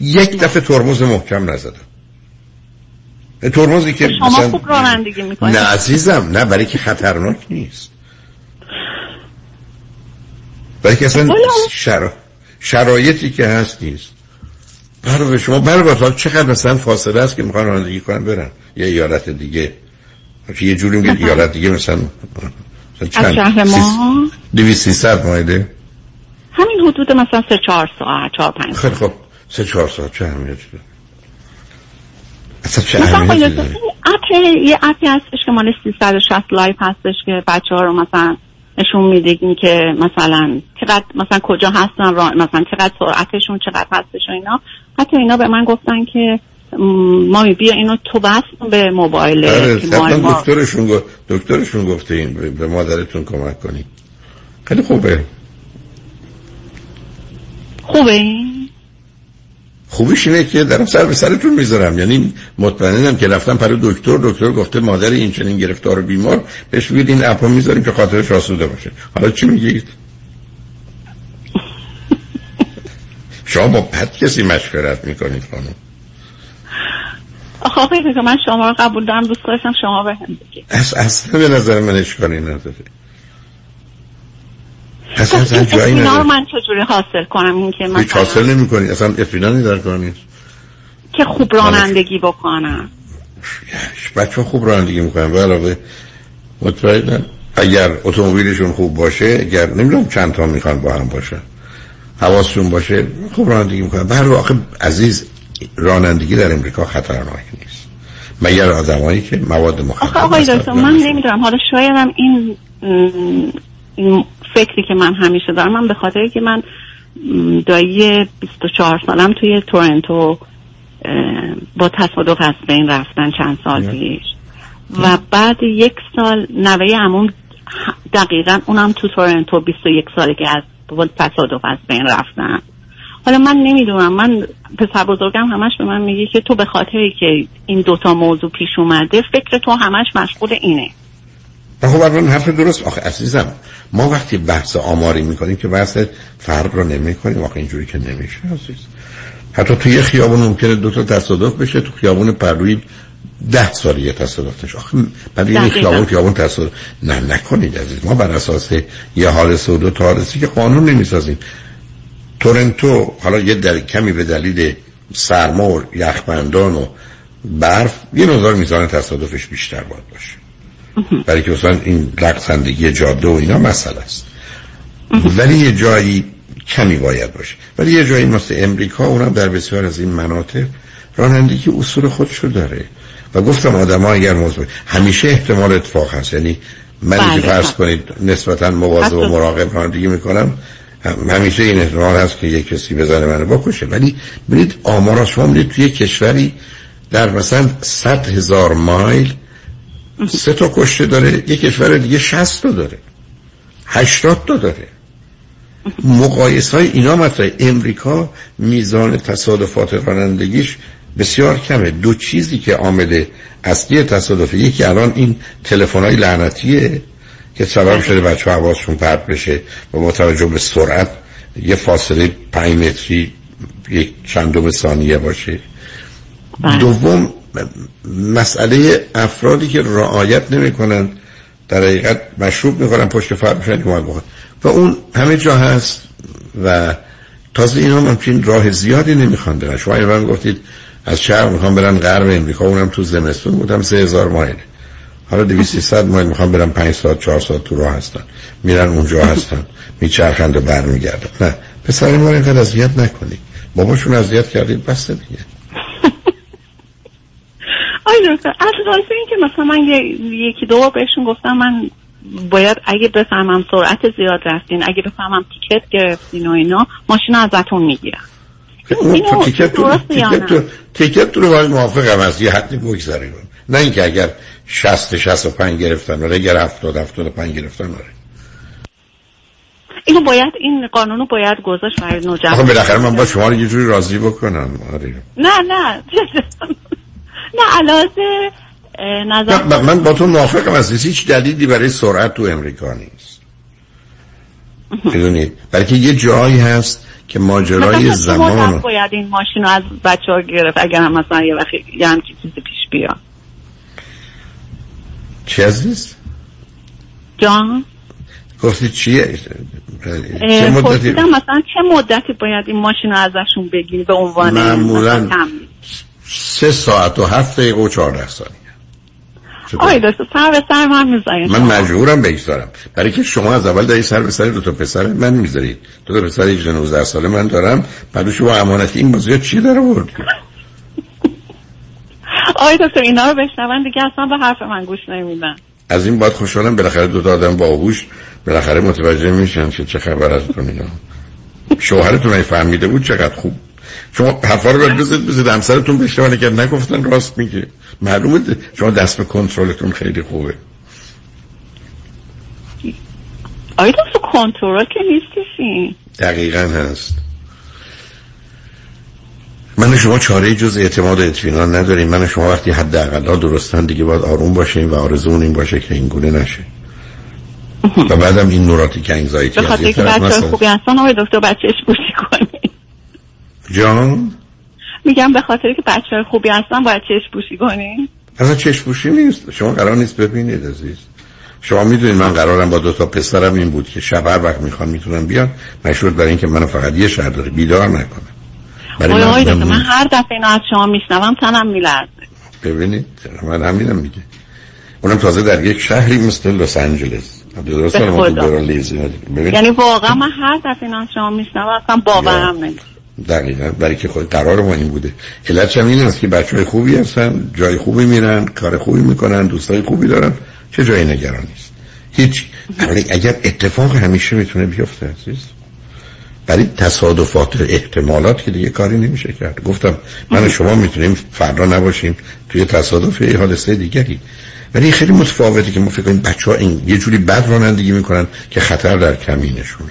یک دفعه ترمز محکم نزدم. ترمزی که شما مثلا خوب رانندگی می‌کنید. نه عزیزم نه برای که خطرناک نیست. برای که اصلا شرا... شرایطی که هست نیست. برای شما برای چقدر مثلا فاصله است که می‌خوان رانندگی کنن؟ برن. یه ایالت دیگه. یه جوری میگه ایالت دیگه مثلا مثلا از شهر ما؟ دویست سیصد مایله همین حدود مثلا سه چهار ساعت چهار پنج خیلی خب سه چهار ساعت چه اهمیتی داره؟ اصلا چه اهمیتی داره؟ app یه app ی هستش که مال 360 Life هستش که بچه ها رو مثلا نشون میده این که مثلا چقدر مثلا کجا هستن را مثلا چقدر سرعتشون چقدر هستش و اینا. حتی اینا به من گفتن که mommy بیا اینو تو وصل کن به موبایل آره دکترشون گفت دکترشون گفته این به- به مادرتون کمک کنی. خیلی خوبه. خوبه؟ خوبیش اینه که دارم سر به سرتون می‌ذارم. یعنی مطمئنم که رفتم پر دکتر دکتر گفته مادر این چنین گرفتار و بیمار. بهش بگید این اپو می‌ذاریم که خاطرش آسوده باشه. حالا چی میگید؟ شما با پد کسی مشورت می‌کنید خانم. آخه آقای دکتر، من شما رو قبول دارم دوست داشتم شما به هم بگید. اصلا به نظر من اشکالی نداره. اصلا اصلا این جایی نداره. من چجوری حاصل کنم این که هیچ مثلا حاصل نمی کنید اصلا اطمینانی در کار نیست که خوب رانندگی بکنم. بچه خوب رانندگی می‌کنن. به علاوه مطمئنم اگر اتومبیلشون خوب باشه اگر نمی‌دونم چند تا می‌خوان با هم باشه حواسشون باشه خوب رانندگی می‌کنن. به واقع عزیز رانندگی در امریکا خطرناک نیست. مگر آدمایی که مواد مخدر آقای دکتر من نمی‌دونم حالا شاید هم این فکری که من همیشه دارم من به خاطر که من دایی 24 سالم توی تورنتو با تصادف از بین رفتن چند سال پیش. و بعد یک سال نوه عموم دقیقا اونم تو تورنتو 21 ساله که از با تصادف از بین رفتن. حالا من نمی‌دونم من پسر بزرگم همش به من میگه که تو به خاطری که این دوتا موضوع پیش اومده فکر تو همش مشغول اینه. و خب الان حرف درست. آخه عزیزم ما وقتی بحث آماری می‌کنیم که بحث فرق رو نمی کنیم آخه اینجوری که نمیشه عزیز. حتی توی یه خیابون ممکنه دو تا تصادف بشه. تو خیابون پروی ده سال یه تصادف نشه. آخه برای یه دقیقاً. خیابون خیابون تصادف نه نکنید عزیز. ما بر اساس یه حال و تارسی که قانون نمی‌سازیم. تورنتو حالا یه دل... کمی به دلیل سرما و یخبندان و برف یه مقدار میزان تصادفش بیشتر باید باشه. برای که مثلا این رقصندگی جاده و اینا مسئله است. ولی یه جایی کمی باید باشه. ولی یه جایی مثل امریکا اونم در بسیار از این مناطق رانندگی اصول خودشو داره. و گفتم آدم ها اگر موضوع همیشه احتمال اتفاق هست. یعنی من بله، که فرض خب. کنید نسبتا مواظب و مراقب رانندگی می‌کنم هم- همیشه این احتمال هست که یک کسی بزنه منو بکشه. ولی ببینید آمارا شما توی کشوری در مثلا 100 هزار مایل سه تا کشته داره یک کشور دیگه 60 تا داره 80 تا داره. مقایسه های اینا مطرحه. امریکا میزان تصادفات رانندگیش بسیار کمه. دو چیزی که عامل اصلی تصادفه یکی الان این تلفن های لعنتیه که سبب شده بچه حواسشون پرت بشه و با توجه به سرعت یه فاصله پنج متری یک چندم ثانیه باشه. دوم مسئله افرادی که رعایت نمی‌کنن در حقیقت مشروب می‌کنن پشت فرمشن کمک بخورن. و اون همه جا هست و تازه اینا هم همچین راه زیادی نمی‌خوان برن. شما من گفتید از شهر می‌خوام برن غرب امریکا اونم تو زمستون بودم سه هزار مایل. حالا دویستی صد مایل می‌خوام برن پنج ساعت چهار ساعت تو راه هستن. میرن اونجا هستن میچرخند و برمیگردن. نه پسر ما اینقدر اذیت نکنید. باباشون اذیت کردید بسته دیگه. آی دکتر از راستی این که مثلا من یکی دو بار بهشون گفتم من باید اگه بفهمم سرعت زیاد رفتین اگه بفهمم تیکت گرفتین و اینا ماشین ازتون می‌گیرم. اینو تو تیکت تو تیکت؟ تو رو باید موافقم از یه حدی بگذاریم. نه اینکه اگر 60 65 گرفتن ولی اگر 70 75 گرفتن آره. اینو باید این قانون رو باید گذاشت برای آخه نوجوان بالاخره من با شما رو یه جوری راضی بکنم. آره. نه نه. نه علاوه نظر من با تو موافقم از هیچ دلیلی برای سرعت تو امریکا نیست. می‌دونید برای که یه جایی هست که ماجرای زمان باید این ماشین رو از بچه ها گرفت اگر هم مثلا یه وقتی یه همچین چیزی پیش بیاد. چی عزیز؟ جان؟ گفتی چیه؟ چه مدتی؟ مثلا چه مدتی باید این ماشین رو ازشون بگیری به عنوان معمولاً سه ساعت و هفت دقیقه و چهارده ثانیه. آی دکتر سر به سر من می‌زنید. من مجبورم بگذارم. برای که شما از اول داری سر به سر دو تا پسر من می‌ذارید. دو تا پسر 18 19 ساله من دارم. بعد شما امانتی این بازی چی در آورد؟ آی دکتر اینا رو بشنون دیگه اصلا به حرف من گوش نمیدن. از این باید خوشحالم بالاخره دو تا آدم باهوش بالاخره متوجه میشن که چه خبر از دنیا شوهرتون فهمیده بود چقدر خوب شما حرفا رو باید بزید بزید همسرتون بشنون اگر نگفتن راست میگه. معلومه شما دست به کنترلتون خیلی خوبه. آی دکتر کنترل که نیستیشین دقیقا هست. من شما چاره جز اعتماد و اطمینان نداریم. من شما وقتی حداقل درستن دیگه باید آروم باشیم و آرزومون این باشه که این گونه نشه. و بعدم این نوراتیک انگزایتی به خاطر طرف بچه خوبی هستن آقای دکتر بچهش بوشی کنی جان؟ میگم به خاطر که بچه خوبی هستن باید چشم پوشی کنی. اصلا چشم پوشی نیست. شما قرار نیست ببینید عزیز. شما می‌دونید من قرارم با دو تا پسرم این بود که شب هر وقت می‌خوان می‌تونن بیان مشروط برای اینکه منو فقط یه شهر داره. بیدار نکنه. برای من- من هر دفعه اینو از شما میشنوم تنم میلرزه. ببینید من همینم میگه. اونم تازه در یک شهری مثل لس آنجلس. درست اینا یعنی واقعا من هر دفعه اینو از شما میشنوم اصلا باورم نمیشه. دقیقا برای که خود قرار ما این بوده. علتش هم این است که بچه های خوبی هستن جای خوبی میرن کار خوبی می‌کنن دوستای خوبی دارن چه جای نگران نیست. هیچ اگر اتفاق همیشه می‌تونه بیفته عزیز. برای تصادفات احتمالات که دیگه کاری نمیشه کرد. گفتم من و شما می‌تونیم فردا نباشیم توی تصادف یه حادثه دیگری. ولی خیلی متفاوته که ما فکر کنیم بچه ها این یه جوری بد رانندگی می‌کنن که خطر در کمینشونه.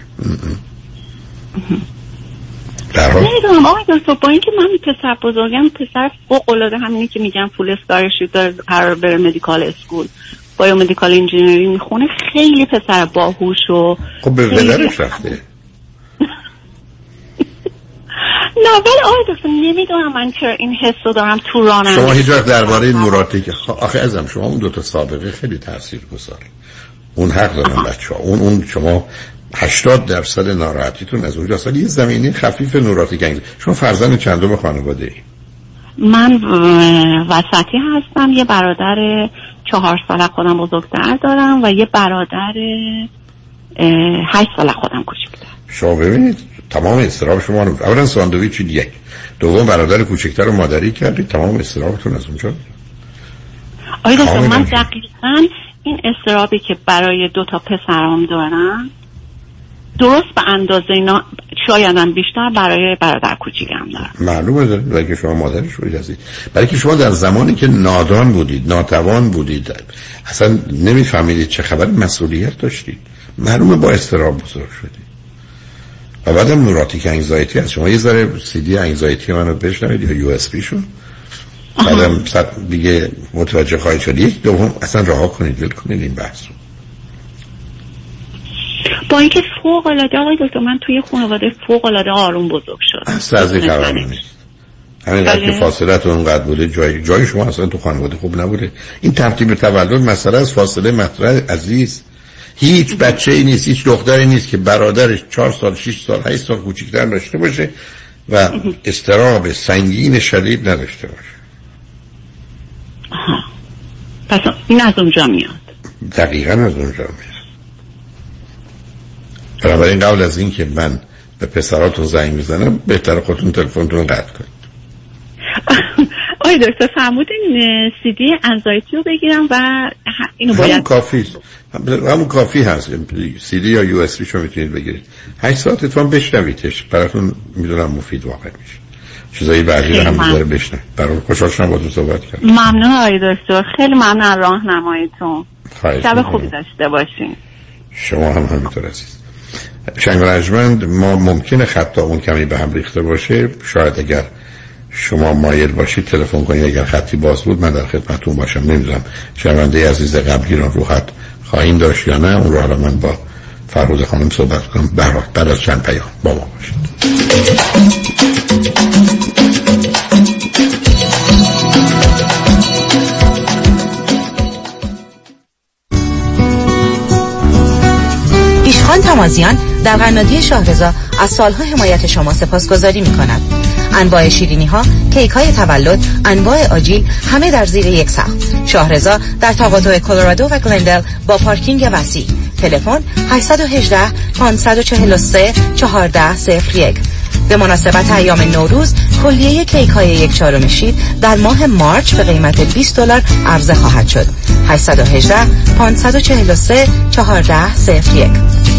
در حال. نمی‌دونم. آقای دکتر با اینکه من پسر بزرگم پسر فوق العاده همینی که میگم full scholarship داره قرار بره medical school biomedical engineering می‌خونه خیلی پسر باهوش و خب به پدرش رفته. نه ولی آقای دکتر نمی‌دونم من چرا این حس رو دارم تو رانندگی شما هیچ وقت درباره نوراتیک خ- آخه ازم شما اون دو تا سابقه خیلی تاثیر گذاره اون حق دارن بچه ها اون اون شما 80 درصد ناراحتیتون از اونجاست. ولی یه زمینه خفیف نوراتیک انگیز شما فرزند چندم خانواده ای؟ من وسطی هستم. یه برادر چهار ساله خودم بزرگتر دارم و یه برادر هشت ساله خودم کوچیکتر شما ببینید تمام استراب شما رو اولا ساندویچ یک. دوم برادر کوچکتر رو مادری کردید تمام استرابتون از اونجا. آیا من دقیقا این استرابی که برای دو تا پسرام دارم درست به اندازه اینا شایدم بیشتر برای برادر کوچیکم دارم. معلومه دارید برای که شما مادرش بودید هستید برای که شما در زمانی که نادان بودید ناتوان بودید اصلا نمیفهمیدید چه خبر مسئولیت داشتید. معلومه با اضطراب بزرگ شدید. و بعدم neurotic anxiety هست. شما یه ذره سی دی anxiety منو بشنوید یا USB شون بعدم دیگه متوجه خواهید شد. یک دوم اصلا رها کنید ول کنید این بحث رو. با اینکه فوق العاده آقای دکتر من توی خانواده فوق العاده آروم بزرگ شد اصلا از این قرار همین که بله. فاصله اونقدر بوده جای جای شما اصلا تو خانواده خوب نبوده. این ترتیب تولد مسئله از فاصله مطرح عزیز. هیچ بچه ای نیست هیچ دختری نیست که برادرش چهار سال شش سال هشت سال کوچیکتر داشته باشه و استراب سنگین شدید نداشته باشه. آها. پس این از اونجا میاد. دقیقا از اونجا میاد. بنابراین قبل از اینکه من به پسراتون زنگ می‌زنم بهتر خودتون تلفنتون قطع کنید. آقای دکتر فرمودین سی دی anxiety رو بگیرم و اینو همون باید کافی. است. هم- همون کافی هست. سی دی یا USB شو می‌تونید بگیرید. هشت ساعت اتفاق بشنویدش. براتون می‌دونم مفید واقع میشه. چیزایی بعدی رو هم. داره بشنوید. برای خوشحال شدم با تو صحبت کردم. ممنون آقای دکتر. خیلی ممنون راهنماییتون. شب. خوبی داشته باشین. شما هم همینطور عزیز. شنگ ما ممکنه خط اون کمی به هم ریخته باشه. شاید اگر شما مایل باشید تلفن کنید اگر خطی باز بود من در خدمتتون باشم. نمی‌دونم شنونده عزیز قبلگیران رو خط خواهیم داشت یا نه. اون رو حالا من با فرود خانم صحبت کنم. بعد از چند پیام با ما باشید. تمازیان در قنادی شاهرزا از سالها حمایت شما سپاسگزاری می کند انواع شیرینی ها، کیک های تولد، انواع آجیل همه در زیر یک سقف. شاهرزا در تقاطع کلرادو و گلندل با پارکینگ وسیع. تلفن 818 543 1401 به مناسبت ایام نوروز کلیه کیک های یک چهارم شیر در ماه مارچ به قیمت 20 دلار عرضه خواهد شد 818 543 1401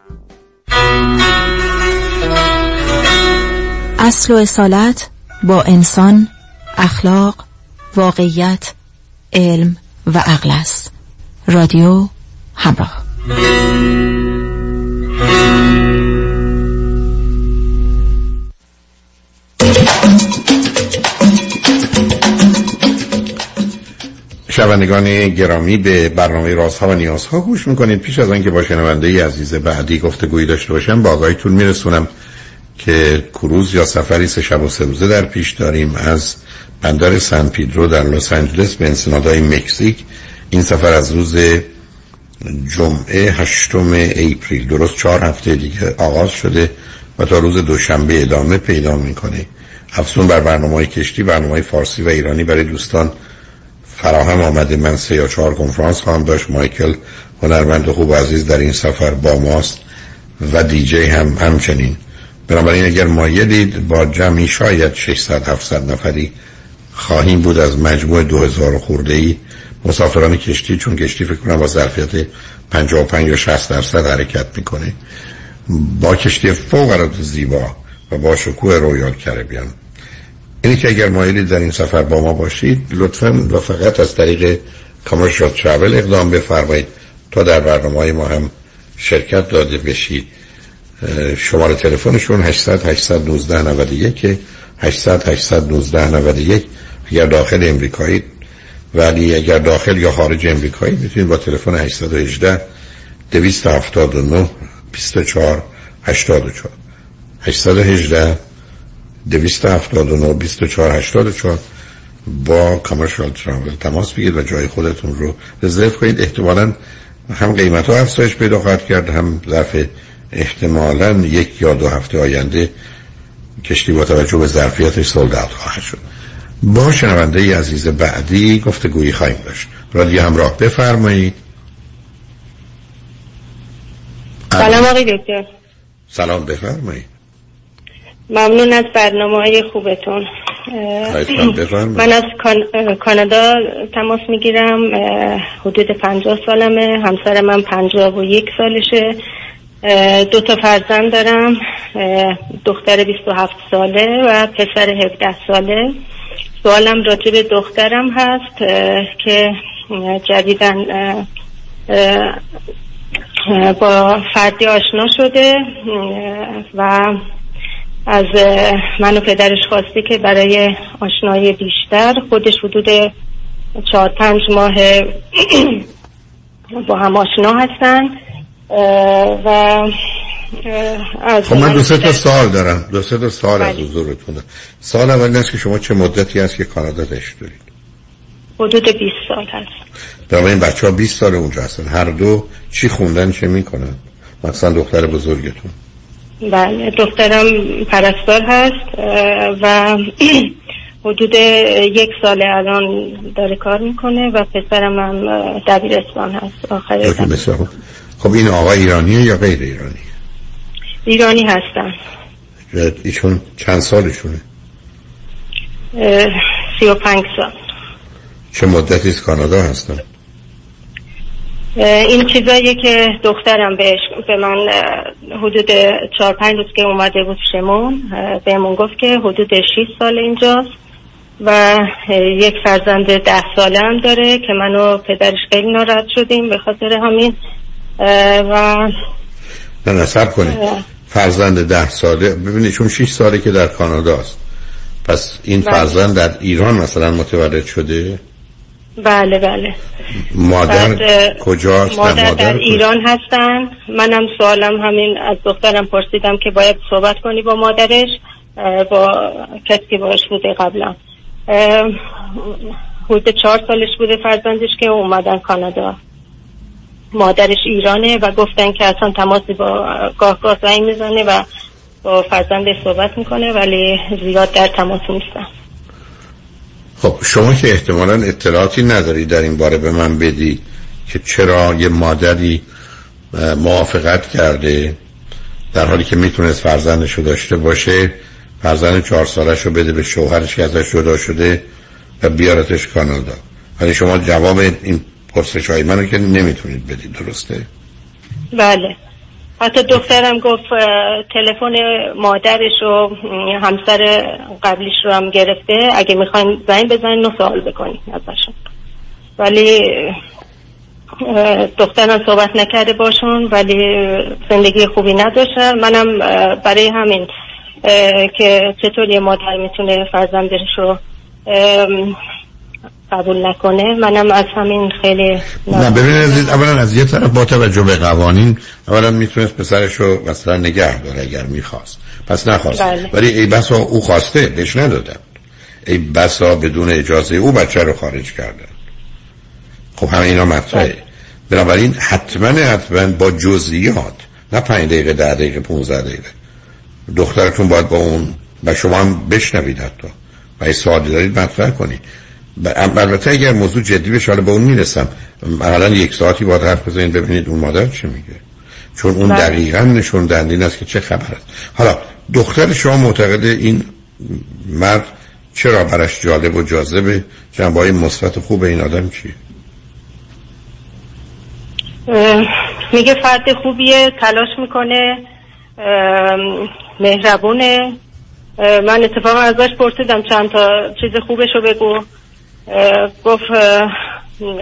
اصل و اصالت با انسان اخلاق واقعیت علم و عقل است. رادیو همراه. شنوندگان گرامی به برنامه رازها و نیازها گوش می‌کنید. پیش از آنکه با شنونده عزیز بعدی گفتگویی داشته باشم با آقایتون میرسونم که کروز یا سفری سه شب و سه روزه در پیش داریم از بندر سن پیدرو در لس آنجلس به انسنادهای مکزیک. این سفر از روز جمعه هشتم اپریل درست چهار هفته دیگه آغاز شده و تا روز دوشنبه ادامه پیدا می‌کنه. افزون بر برنامه کشتی برنامه فارسی و ایرانی برای دوستان فراهم آمده من سه یا چهار کنفرانس خواهم داشت. مایکل هنرمند خوب و عزیز در این سفر با ماست و دیجی هم همچنین. بنابراین اگر مایلید با جمعی شاید 600 700 نفری خواهیم بود از مجموع 2000 خورده ای مسافران کشتی چون کشتی فکر کنم با ظرفیت 55 یا 60 درصد حرکت می‌کنه. با کشتی فوق العاده زیبا و با شکوه رویال کربیان اینی که اگر مایلید در این سفر با ما باشید لطفا و فقط از طریق کامرشال ترافل اقدام بفرمایید تا در برنامه ما هم شرکت داده بشید شماره تلفنشون 800 819 91 800 819 91 اگر داخل امریکایی ولی اگر داخل یا خارج امریکایی می‌تونید با تلفن 818 279 24 84 818 279 24 84 با کامرشال ترافل تماس بگیرید و جای خودتون رو رزرو کنید. احتمالا هم قیمت ها افزایش پیدا خواهد کرد هم ظرف احتمالا یک یا دو هفته آینده کشتی با توجه به ظرفیتش سولد خواهد شد. با شنونده ای عزیز بعدی گفتگویی خواهیم داشت. رادیو همراه بفرمایید. سلام آقای دکتر. سلام بفرمایید. ممنون از برنامه های خوبتون من از کانادا تماس می‌گیرم. حدود پنجاه سالمه. همسر من پنجاه و یک سالشه. دو تا فرزند دارم. دختر 27 ساله و پسر 17 ساله. سوالم راجع به دخترم هست که جدیدن با فردی آشنا شده و از من و پدرش خواسته که برای آشنایی بیشتر خودش حدود چهار پنج ماه با هم آشنا هستن. و خب من دو سه تا سال دارم. دو سه تا سال از حضورتون سال اول این که شما چه مدتی هست که کانادا داشت دارید؟ حدود 20 سال هست. در این بچه ها 20 سال اونجا هستن. هر دو چی خوندن چه می‌کنن؟ مثلا دختر بزرگتون. بله دخترم پرستار هست و حدود یک سال الان داره کار می‌کنه و پسرم هم دبیرستان هست آخر خب این آقا ایرانیه یا غیر ایرانی؟ ایرانی هستن. ایشون چند سالشونه؟ سی و پنج سال. چه مدتی از کانادا هستن؟ این چیزاییه که دخترم بهش به من حدود چهار پنج روز که اومده بود شمون بهمون گفت که حدود 6 سال اینجاست و یک فرزند ده ساله هم داره که من و پدرش خیلی ناراحت شدیم به خاطر همین. و نه نصب کنید. فرزند ده ساله ببینید چون 6 ساله که در کانادا است. پس این بله. فرزند در ایران مثلا متولد شده؟ بله بله. مادر کجاست؟ مادر, مادر در ایران هستن. منم سوالم همین از دخترم پرسیدم که باید صحبت کنی با مادرش با کسی که باش بوده قبلا. حدود چهار سالش بوده فرزندش که اومدن کانادا. مادرش ایرانه و گفتن که اصلا تماسی با گاه گاه زنگ می‌زنه و با فرزندش صحبت می‌کنه ولی زیاد در تماس نیستن. خب شما که احتمالا اطلاعاتی نداری در این باره به من بدی که چرا یه مادری موافقت کرده در حالی که می‌تونست فرزندش رو داشته باشه فرزند چهار سالش بده به شوهرش که ازش جدا شده و بیارتش کانادا ولی شما جواب این پرسش های منو که نمی‌تونید بدید درسته؟ بله حتی دخترم گفت تلفن مادرش و همسر قبلیش رو هم گرفته. اگه می‌خواین زنگ بزنین و سوال بکنین ازشون. ولی دخترم صحبت نکرده باشون ولی زندگی خوبی نداشتن. منم برای همین که چطور یه مادر می‌تونه فرزندش رو قبول نکنه. منم از همین خیلی نه ببینید اولا از یه طرف با توجه به قوانین اولا می‌تونست پسرش رو مثلا نگه داره اگر می‌خواست. پس نخواست. بله. ولی ای بسا او خواسته بهش ندادن. ای بسا بدون اجازه او بچه رو خارج کردن. خب همه اینا مطرحه. بله. بنابراین حتما حتما با جزئیات نه پنج دقیقه ده دقیقه 15 دقیقه. دخترتون باید با اون و شما هم بشنوید حتی. و سوالی دارید مطرح کنید. البته اگر موضوع جدی بشه حالا به اون می‌رسم. مثلا یک ساعتی باید حرف بزنید ببینید اون مادر چه میگه. چون اون بله. دقیقا نشون دهنده است که چه خبر است. حالا دختر شما معتقد این مرد چرا برش جالب و جاذبه؟ جنبه های مثبت خوب این آدم چیه؟ میگه فرد خوبیه تلاش می‌کنه مهربونه. من اتفاقا ازش پرسیدم چند تا چیز خوبشو بگو. گفت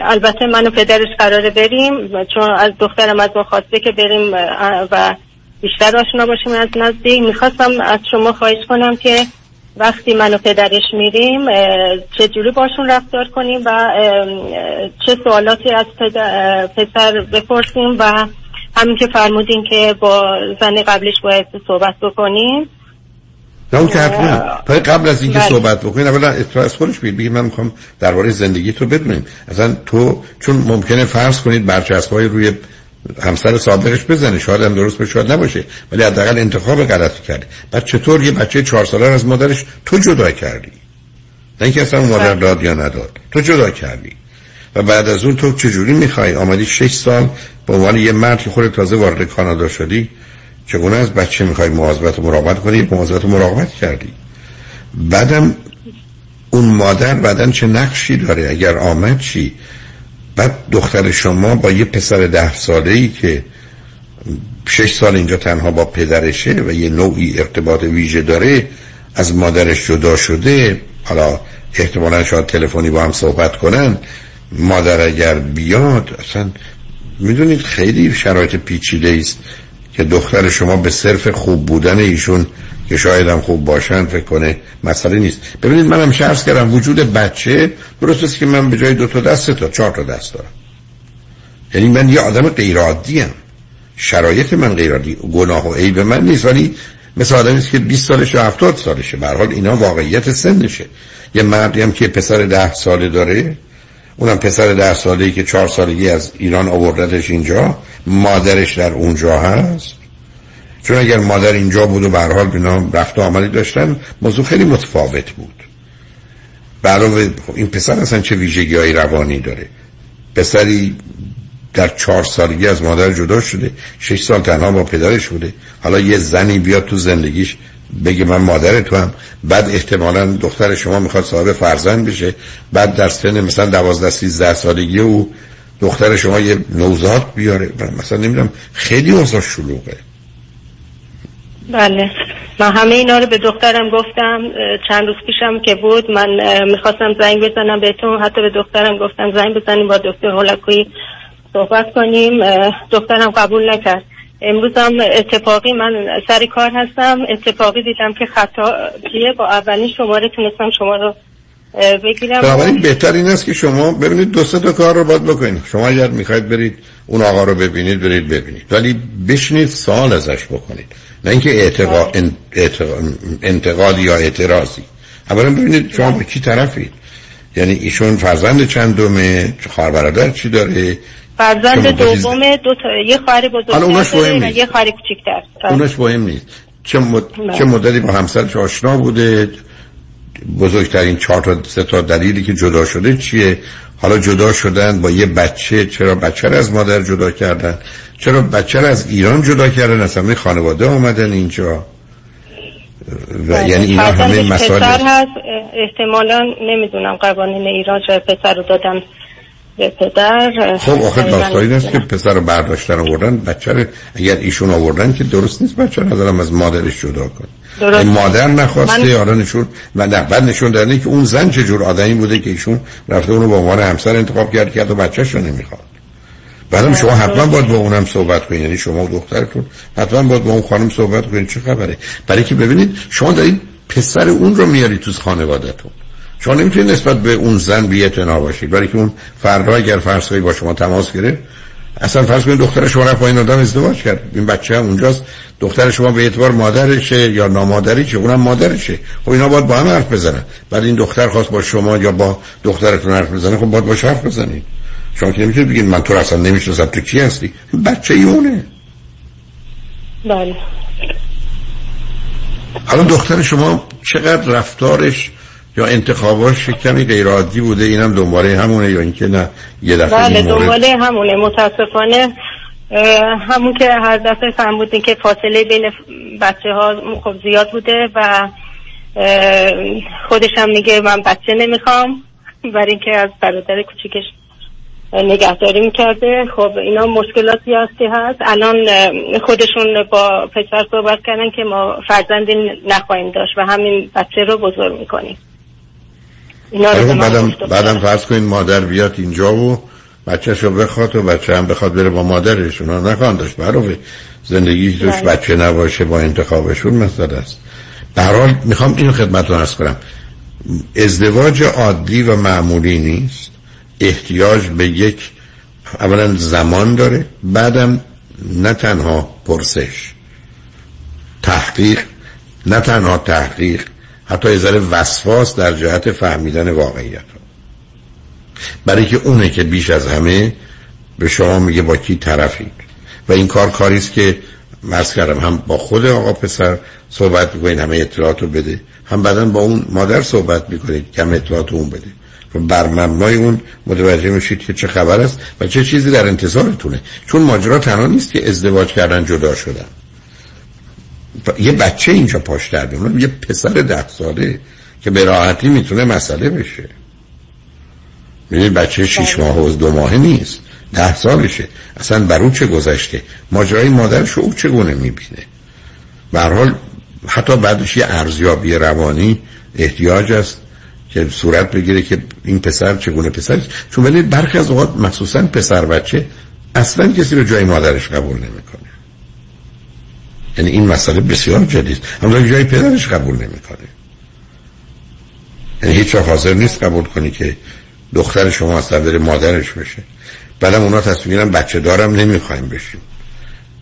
البته من و پدرش قراره بریم چون از دخترم از ما خواسته که بریم و بیشتر آشنا باشیم از نزدیک. می‌خواستم از شما خواهش کنم که وقتی من و پدرش میریم چه جوری باشون رفتار کنیم و چه سوالاتی از پسر بپرسیم و همین که فرمودین که با زن قبلش باید صحبت بکنیم. نه اون که حرف قبل از اینکه بله. صحبت بکنین اولا اطلاع از خودش بگید بگید من می‌خوام درباره زندگی تو بدونیم. اصلا تو چون ممکنه فرض کنید برچسب های روی همسر سابقش بزنه شاید هم درست شاید نباشه ولی حداقل انتخاب غلطی کرده بعد چطور یه بچه چهار ساله از مادرش تو جدا کردی؟ نه اینکه اصلا مادر بله. داد یا نداد. تو جدا کردی. و بعد از اون تو چجوری می‌خوای؟ آمدی شش سال به عنوان یه مرد که خود تازه وارد کانادا شدی چگونه از بچه می‌خوای مواظبت و مراقبت کنی؟ مواظبت و مراقبت کردی. بعدم اون مادر بعدا چه نقشی داره؟ اگر آمد چی؟ بعد دختر شما با یه پسر ده ساله ای که شش سال اینجا تنها با پدرشه و یه نوعی ارتباط ویژه داره از مادرش جدا شده حالا احتمالا شاید تلفنی با هم صحبت کنن مادر اگر بیاد اصلا می‌دونید خیلی شرایط پیچیده است که دختر شما به صرف خوب بودن ایشون که شاید هم خوب باشن فکر کنه مسئله نیست. ببینید منم شرس کردم وجود بچه درست است که من به جای دو تا دست تا چهار تا دست دارم. یعنی من یه آدم غیر عادی شرایط من غیر عادی گناه و عیب من نیست. ولی مثل آدمی که 20 سالشه و 70 سالشه. به حال اینا واقعیت سنشه. یه مردی هم که پسر ده ساله داره اونم پسر ده ساله ای که چهار سالگی از ایران آوردتش اینجا مادرش در اونجا هست. چون اگر مادر اینجا بود و به حال بینا رفت آمدی داشتن موضوع خیلی متفاوت بود. برای این پسر اصلا چه ویژگی های روانی داره؟ پسری در چهار سالگی از مادر جدا شده شش سال تنها با پدرش بوده. حالا یه زنی بیاد تو زندگیش بگه من مادر تو هم. بعد احتمالا دختر شما می‌خواد صاحب فرزند بشه. بعد در سن مثلا دوازده سیزده سالگی او دختر شما یه نوزاد بیاره. مثلا نمی‌دونم خیلی اوضاع شلوغه. بله. من همه اینا رو به دخترم گفتم. چند روز پیشم که بود من می‌خواستم زنگ بزنم بهتون. حتی به دخترم گفتم زنگ بزنیم با دکتر هولکوی صحبت کنیم. دخترم قبول نکرد. امروز هم اتفاقی من سر کار هستم. اتفاقی دیدم که خطا کیه؟ با اولین شماره تونستم شما رو بگیرم. بنابراین بهتر این است که شما ببینید دو تا کار رو باید بکنید. شما اگر می‌خواید برید اون آقا رو ببینید برید ببینید. ولی بشنید سوال ازش بکنید. نه اینکه اعتقاد انتقاد یا اعتراضی. اولا ببینید شما به کی طرفید. یعنی ایشون فرزند چندمه خواهر برادر چی داره؟ فرزند دوم دو تا یه خواهر بزرگتر یه خواهر کوچیک‌تر. اونش مهم نیست. چه, مد... چه مدتی با همسرش آشنا بوده بزرگترین چهار تا سه تا دلیلی که جدا شده چیه؟ حالا جدا شدن با یه بچه چرا بچه رو از مادر جدا کردن؟ چرا بچه رو از ایران جدا کردن؟ اصلا خانواده آمدن اینجا. و بله. یعنی اینا همه مسائل هست. احتمالا نمی‌دونم قوانین ایران چرا پسر رو دادن به پدر خب آخر داستانی است که پسر رو برداشتن آوردن بچه رو اگر ایشون آوردن که درست نیست بچه رو از مادرش جدا کن درست. مادر نخواسته من... حالا نشون و نه بعد نشون دادن که اون زن چه جور آدمی بوده که ایشون رفته اونو به عنوان همسر انتخاب کرد که حتی بچه‌ش رو نمی‌خواد بعدم شما حتما باید با اونم صحبت کنید یعنی شما و دخترتون حتما باید با اون خانم صحبت کنید چه خبره؟ برای که ببینید شما دارید پسر اون رو میاری تو خانوادهتون. شما نمی‌تونید نسبت به اون زن بی باشید. برای که اون فردا اگر فرض با شما تماس گرفت اصلا فرض کنید دختر شما رفت با این آدم ازدواج کرد. این بچه هم اونجاست. دختر شما به اعتبار مادرشه یا نامادریشه اونم مادرشه. خب اینا باید با هم حرف بزنن. بعد این دختر خواست با شما یا با دخترتون حرف بزنه خب باید با حرف بزنید. شما که نمی‌تونید بگید من تو اصلا نمی‌شناسم تو کی هستی؟ بچه اونه. بله. حالا دختر شما چقدر رفتارش یا انتخاباش کمی غیر عادی بوده اینم دنباله همونه یا اینکه نه یه دفعه بله دنباله همونه. متاسفانه همون که هر دفعه فهم بودین که فاصله بین بچه ها خب زیاد بوده و خودش هم میگه من بچه نمی‌خوام برای اینکه از برادر کوچیکش نگهداری می‌کرده. خب اینا مشکلاتی هستی هست. الان خودشون با پسر صحبت کردن که ما فرزندی نخواهیم داشت و همین بچه رو بزرگ می‌کنیم. بعدم, بعدم فرض کنید مادر بیاد اینجا و بچهش رو بخواد و بچه هم بخواد بره با مادرش. اونا نخواهند داشت. برای زندگی توش. بچه نباشه با انتخابشون مثل است. در می‌خوام اینو خدمت رو ارز کنم. ازدواج عادی و معمولی نیست. احتیاج به یک اولا زمان داره. بعدم نه تنها پرسش تحقیق نه تنها تحقیق. حتی یه ذره وسواس در جهت فهمیدن واقعیت برای که اونه که بیش از همه به شما میگه با کی طرفید. و این کار کاریست که مرز کردم هم با خود آقا پسر صحبت می‌کنید همه اطلاعات رو بده. هم بعدا با اون مادر صحبت می‌کنید کم اطلاعات اون بده. و بر مبنای اون متوجه میشید که چه خبر است و چه چیزی در انتظارتونه. چون ماجرا تنها نیست که ازدواج کردن جدا شدن. یه بچه اینجا پاش در یه پسر ده ساله که به راحتی می‌تونه مسئله بشه. می‌دونی بچه شیش ماه و دو ماه نیست ده سالشه. اصلا بر اون چه گذشته؟ ماجرای مادرش او چگونه می‌بینه؟ حال حتی بعدش یه ارزیابی روانی احتیاج است که صورت بگیره که این پسر چگونه پسر چون ولی برخی از اوقات مخصوصا پسر بچه اصلا کسی رو جای مادرش قبول نمی‌کنه. یعنی این مسئله بسیار جدید. اما جای پدرش قبول نمی‌کنه. یعنی هیچ حاضر نیست قبول کنی که دختر شما اصلا بره مادرش بشه. بعدم اونا تصمیم بچه دارم نمی‌خوایم بشیم.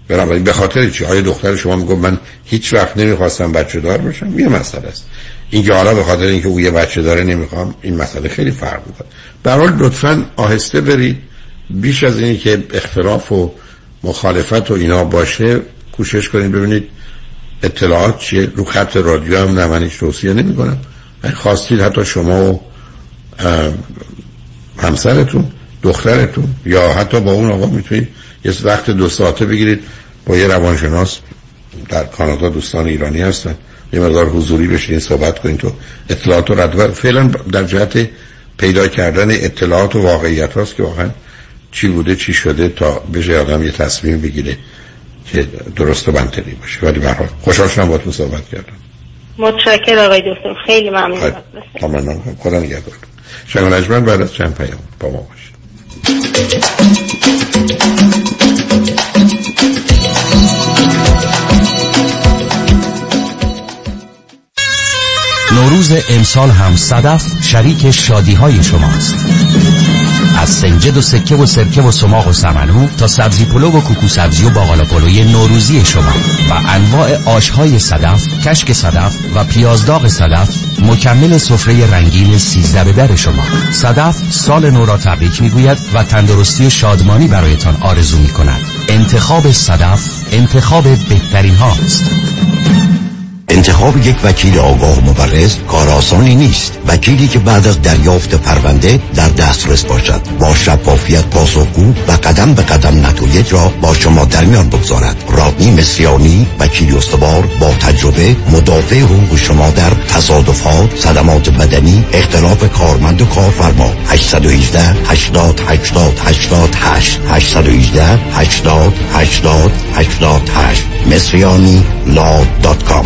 بنابراین به خاطر چی؟ آیا دختر شما میگه من هیچ وقت نمی‌خواستم بچه دار باشم؟ یه مسئله است. اینکه حالا به خاطر اینکه او یه بچه داره نمی‌خوام این مسئله خیلی فرق می‌کنه. به حال لطفا آهسته برید. بیش از اینی که اختلاف و مخالفت و اینا باشه کوشش کنید ببینید اطلاعات چیه. رو خط رادیو هم نه من توصیه نمی کنم خواستید حتی شما و همسرتون دخترتون یا حتی با اون آقا می‌تونید یه وقت دو ساعته بگیرید. با یه روانشناس در کانادا دوستان ایرانی هستن. یه مقدار حضوری بشین صحبت کنید تو اطلاعات و فعلا در جهت پیدا کردن اطلاعات و واقعیت هاست که واقعا چی بوده چی شده تا بشه آدم یه تصمیم بگیره. که درست و منطقی باشه. ولی به حال خوشحال شدم باهاتون صحبت کردم. متشکرم آقای دکتر. خیلی ممنون. ممنون خدا نگهدار. شنگ نجمن بعد از چند پیام با ما باشید نوروز امسال هم صدف شریک شادی های شماست. از سنجد و سکه و سرکه و سماق و سمنو تا سبزی پلو و کوکو سبزی و باقالا پلوی نوروزی شما و انواع آشهای صدف، کشک صدف و پیازداغ صدف مکمل سفره رنگین سیزده به در شما. صدف سال نو را تبریک می‌گوید و تندرستی و شادمانی برایتان آرزو می کند انتخاب صدف انتخاب بهترین هاست. انتخاب یک وکیل آگاه مبرز کار آسانی نیست. وکیلی که بعد از دریافت پرونده در دسترس باشد. با شفافیت پاسخگو و قدم به قدم نتایج را با شما در میان بگذارد. رادنی مصریانی وکیل استوار با تجربه مدافع حقوق شما در تصادفات صدمات بدنی اختلاف کارمند و کارفرما. 818 80 80 88 818 80 80 88 مصریانی law dot com.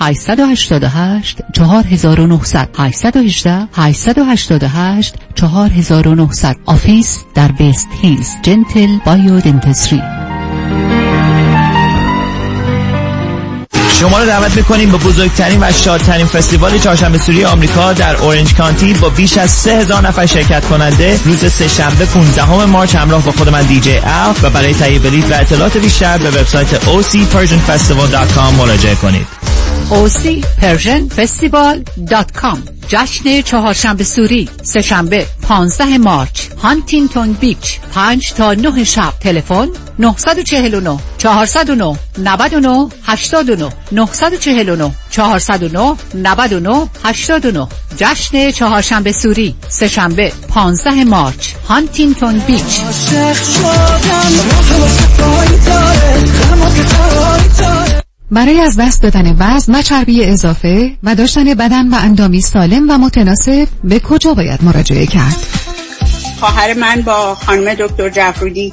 888 4900 818 888 4900 office در West Hills Gentle Bio Dentistry شما رو دعوت می‌کنیم به بزرگترین و شادترین فستیوال چهارشنبه سوری آمریکا در Orange County با بیش از 3000 نفر شرکت کننده روز سه شنبه 15 March همراه با خود من DJ Al و برای تهیه بلیط و اطلاعات بیشتر به وبسایت ocpersianfestival.com مراجعه کنید. ocpersianfestival.com جشن چهارشنبه سوری سهشنبه 15 مارچ هانتینگتون بیچ 5 تا 9 شب. تلفن 949 409 99 89 949 409 99 89 جشن چهارشنبه سوری سهشنبه 15 مارچ هانتینگتون بیچ. برای از دست دادن وزن و چربی اضافه و داشتن بدن و اندامی سالم و متناسب به کجا باید مراجعه کرد؟ خواهر من با خانم دکتر جعفرودی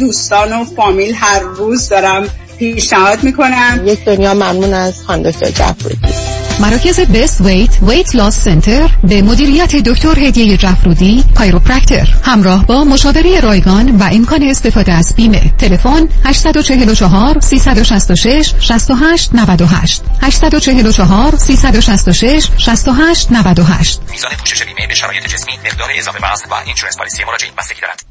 دوستان و فامیل هر روز دارم پیشنهاد می‌کنم. یک دنیا ممنون از خانم دکتر جعفرودی مراکز بست ویت ویت لاس سنتر به مدیریت دکتر هدیه جعفرودی کایروپرکتر همراه با مشاوره رایگان و امکان استفاده از بیمه. تلفن 844 366 68 98 844 366 68 98 میزان پوشش بیمه به شرایط جسمی مقدار اضافه وزن و insurance policy مراجعین بستگی دارد.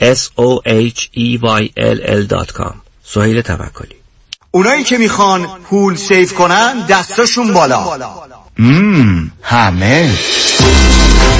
soheyll.com سهیل توکلی. اونایی که می‌خوان پول save کنن دستاشون بالا. مم. همه.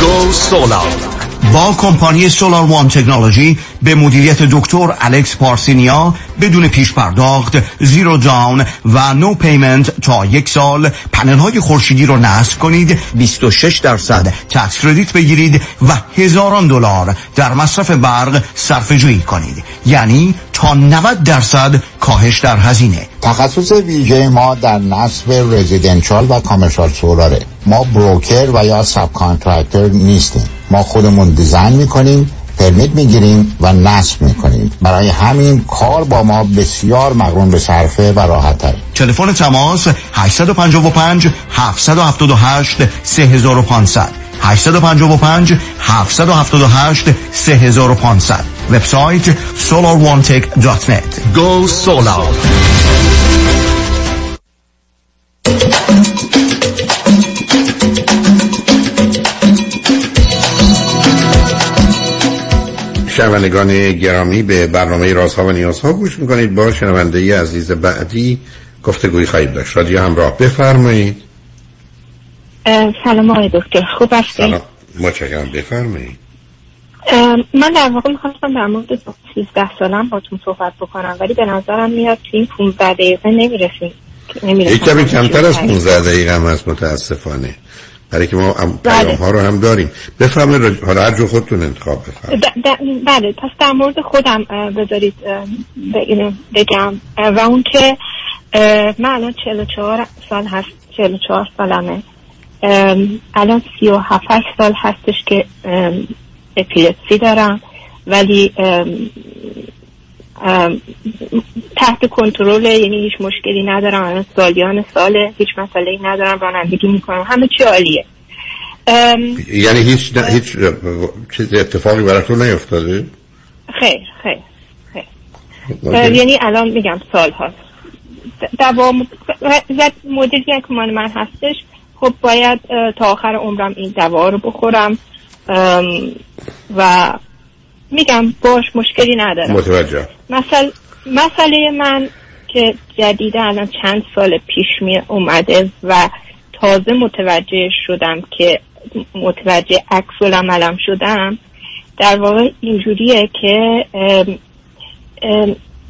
go solar با کمپانی Solar One Technology به مدیریت دکتر الکس پارسینیا بدون پیش پرداخت zero down و no payment تا یک سال پنل های خورشیدی رو نصب کنید 26 درصد tax credit بگیرید و هزاران دلار در مصرف برق صرف جویی کنید. یعنی تا 90 درصد کاهش در هزینه. تخصص ویژه ما در نصب residential و commercial solar ه ما broker و یا subcontractor نیستیم. ما خودمون design می‌کنیم permit می‌گیریم و نصب می‌کنیم. برای همین کار با ما بسیار مقرون به صرفه و راحت تر تلفن تماس 855 778 3500 855 778 3500 وبسایت solarone.net Go Solar. شنوندگان گرامی به برنامه رازها و نیازها گوش می‌کنید. با شنونده ای عزیز بعدی گفتگوی خواهید داشت. رادیو همراه. بفرمایید. سلام آقای دکتر. خوب هستید سلام. متشکرم. بفرمایید. من در واقع می‌خواستم در مورد 13 سالم باتون صحبت بکنم ولی به نظرم میاد که این 15 دقیقه نمی‌رسیم. یک کمی کمتر از 15 دقیقه هم هست متاسفانه. برای که ما پیام ها رو هم داریم. بفرمایید حالا هر جو خودتون انتخاب بفرمایید. بله. پس در مورد خودم بذارید بگم و اون که من الان 44 سال هست. 44 سالمه. الان 37 سال هستش که اپیلپسی دارم ولی تحت کنترل یعنی هیچ مشکلی ندارم. الان سالیان ساله هیچ مسئله ندارم رانندگی می‌کنم. همه چی عالیه. یعنی هیچ هیچ چیز اتفاقی براتون نیفتاده؟ خیر خیر خیر. یعنی الان میگم سال هاست دوام مدلی که من من هستش. خب باید تا آخر عمرم این دوا رو بخورم. و میگم باش مشکلی ندارم. متوجه. مثل مسئله من که جدیده الان چند سال پیش می اومده و تازه متوجه شدم که متوجه عکس عملم شدم در واقع اینجوریه که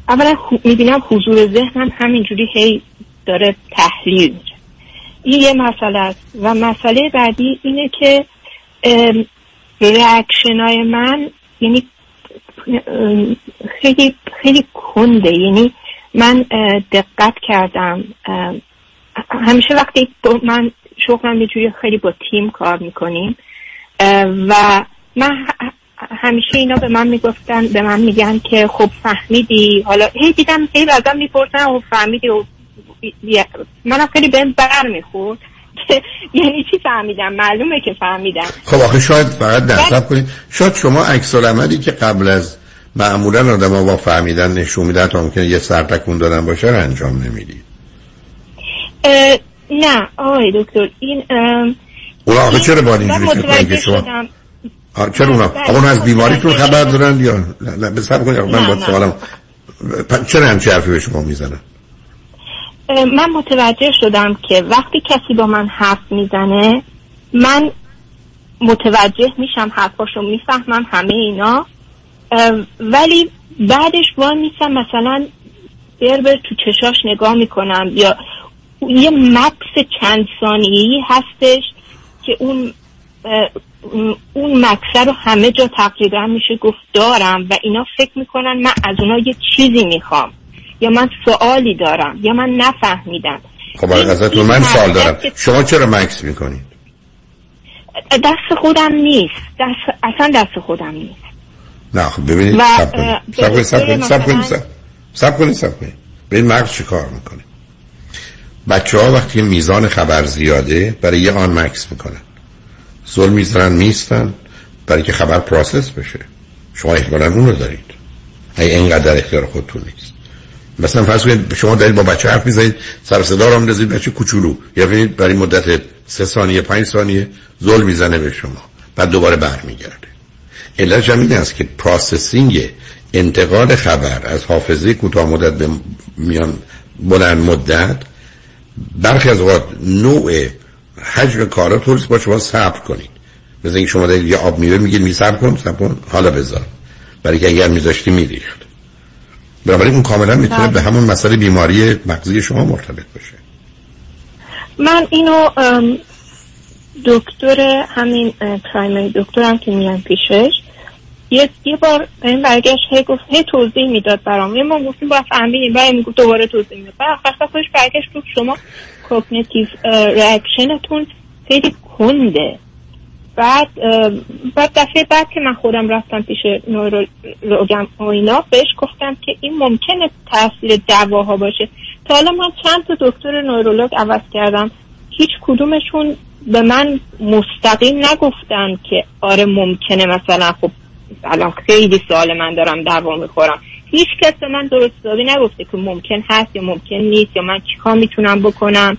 اولا می‌بینم حضور ذهنم همینجوری هی داره تحلیل این یه مسئله است. و مسئله بعدی اینه که ریاکشن های من یعنی خیلی خیلی کنده. یعنی من دقت کردم. همیشه وقتی من شغلم یه خیلی با تیم کار می‌کنیم. و من همیشه اینا به من می‌گفتن به من میگن که خب فهمیدی. حالا هی دیدم هی ازم می‌پرسن و خب، و منم خیلی بهم بر می‌خورد یعنی چی فهمیدم؟ معلومه که فهمیدم. خب آخه شاید فقط نصب کنید شاید شما عکس عملی که قبل از معمولا آدم ها با فهمیدن نشون میدن تا ممکنه یه سرتکون دادن باشه رو انجام نمی‌دید نه آقای دکتر این اونا آخه چرا باید اینجوری که شما چرا اونا آقا اون از بیماریتون خبر دارن یا نه؟ بسر کنید من با سوالم چرا همچه حرفی به شما می‌زنن من متوجه شدم که وقتی کسی با من حرف می‌زنه من متوجه میشم حرفاشو می‌فهمم همه اینا. ولی بعدش وای میسم مثلا بر بر تو چشاش نگاه می‌کنم یا یه مکس چند ثانیه‌ای هستش که اون اون مکسه رو همه جا تقریبا میشه گفت دارم و اینا فکر می‌کنن من از اونا یه چیزی می‌خوام. یا من سوالی دارم یا من نفهمیدم. خب ازتون من سوال دارم. شما چرا مکث می‌کنید؟ دست خودم نیست. دست اصلا دست خودم نیست. نه خب ببینید صبر کنید. صبر کنید صبر کنید صبر کنید صبر کنید ببینید مغز چی کار می‌کنه؟ بچه ها وقتی میزان خبر زیاده برای یه آن مکث می‌کنن. زل می‌زنن میستن برای که خبر process بشه. شما احتمالا اون رو دارید. ای اینقدر اختیار خودتون نیست. مثلا فرض کنید شما دارید با بچه حرف می‌زنید سر صدا رو میندازید بچه کوچولو. یا ببینید برای مدت سه ثانیه پنج ثانیه زل می‌زنه به شما بعد دوباره برمیگرده. علتش هم این است که processing انتقال خبر از حافظه کوتاه مدت به میان بلند مدت برخی از اوقات نوع حجم کارا طورس با شما صبر کنید. مثل شما دارید یه آب میوه میگید می صبر کن صبر کن حالا بذار. برای که اگر میذاشتی میریخت. بنابراین اون کاملا می‌تونه به بله. همون مسئله بیماری مغزی شما مرتبط باشه. من اینو دکتر همین primary دکترم که میرم پیشش یه یه بار به این برگشت هی گفت هی توضیح می‌داد برام. یه ما گفتیم با فهمیدیم. بعد می‌گفت دوباره توضیح می‌داد. بعد آخر خودش برگشت گفت شما cognitive reaction تون خیلی کنده بعد بعد دفعه بعد که من خودم رفتم پیش نورولوگم و اینا بهش گفتم که این ممکنه تاثیر دواها باشه. تا حالا من چند تا دکتر نورولوگ عوض کردم. هیچ کدومشون به من مستقیم نگفتن که آره ممکنه مثلا خب الان خیلی سوال من دارم دوا می‌خورم. هیچ کس به من درست حسابی نگفته که ممکن هست یا ممکن نیست یا من چیکار می‌تونم بکنم.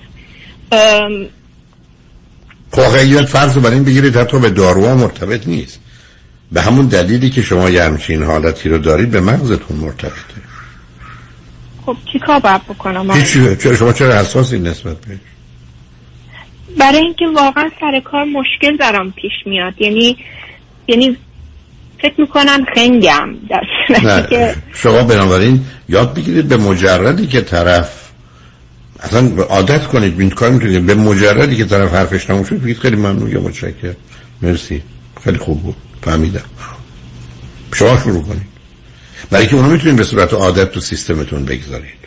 واقعیت فرض رو بر این بگیرید حتی به داروها مرتبط نیست. به همون دلیلی که شما یه همچین حالتی رو دارید به مغزتون مرتبطه. خب چیکار باید بکنم؟ هیچ شما چرا حساسی نسبت به برای اینکه واقعا سر کار مشکل برام پیش میاد. یعنی یعنی فکر می‌کنم خنگم. در که شما بنابراین یاد بگیرید به مجردی که طرف اصلا عادت کنید این کار می‌تونید به مجردی که طرف حرفش تموم شد بگید خیلی ممنون. یا متشکرم. مرسی. خیلی خوب بود. فهمیدم. شما شروع کنید. برای که اونو می‌تونید به صورت عادت تو سیستمتون بگذارید.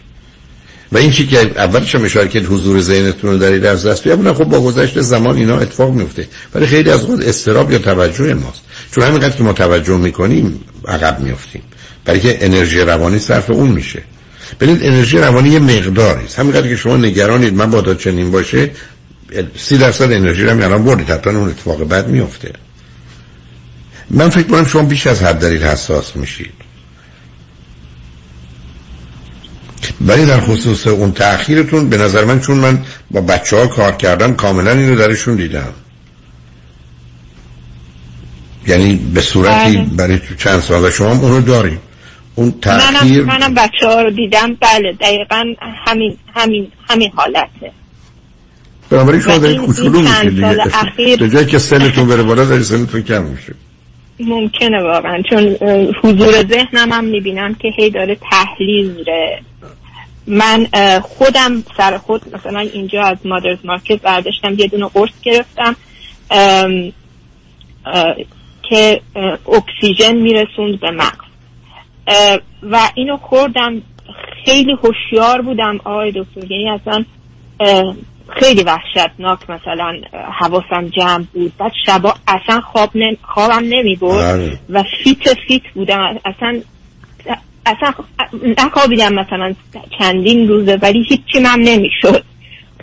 و این چی که اولش هم اشاره کرد حضور ذهنتون رو دارید از دست بیابونه خب با گذشت زمان اینا اتفاق میفته ولی خیلی از اوقات استراب یا توجه ماست. چون همینقدر که ما توجه می‌کنیم عقب میفتیم برای که انرژی روانی صرف اون میشه. ببینید انرژی روانی یه مقداری است. همینقدر که شما نگرانید من بادا چنین باشه سی درصد انرژی رو الان بردید. حتما اون اتفاق بد میفته. من فکر کنم شما بیش از حد دارید حساس میشید. ولی در خصوص اون تأخیرتون به نظر من چون من با بچه ها کار کردم کاملا اینو درشون دیدم. یعنی به صورتی بله. برای چند سال شما اونو دارید اون منم تأخیر منم بچه ها رو دیدم. بله دقیقا همین همین همین حالته. بنابراین شما این- کوچولو اخیر- به جایی که سنتون بره بالا دارید سنتون کم میشه. ممکنه واقعا. چون حضور ذهنم هم می‌بینم که هی داره تحلیل میره. من خودم سر خود مثلا اینجا از مادرز مارکت برداشتم. یه دونه قرص گرفتم ام، که اکسیژن میرسوند به مغز. و اینو خوردم. خیلی هوشیار بودم آقای دکتر. یعنی اصلا خیلی وحشتناک مثلا حواسم جمع بود. بعد شبا اصلا خواب نم... خوابم نمی بله. و فیت فیت بودم. اصلا اصلا نخوابیدم مثلا چندین روزه ولی هیچی من نمی‌شد.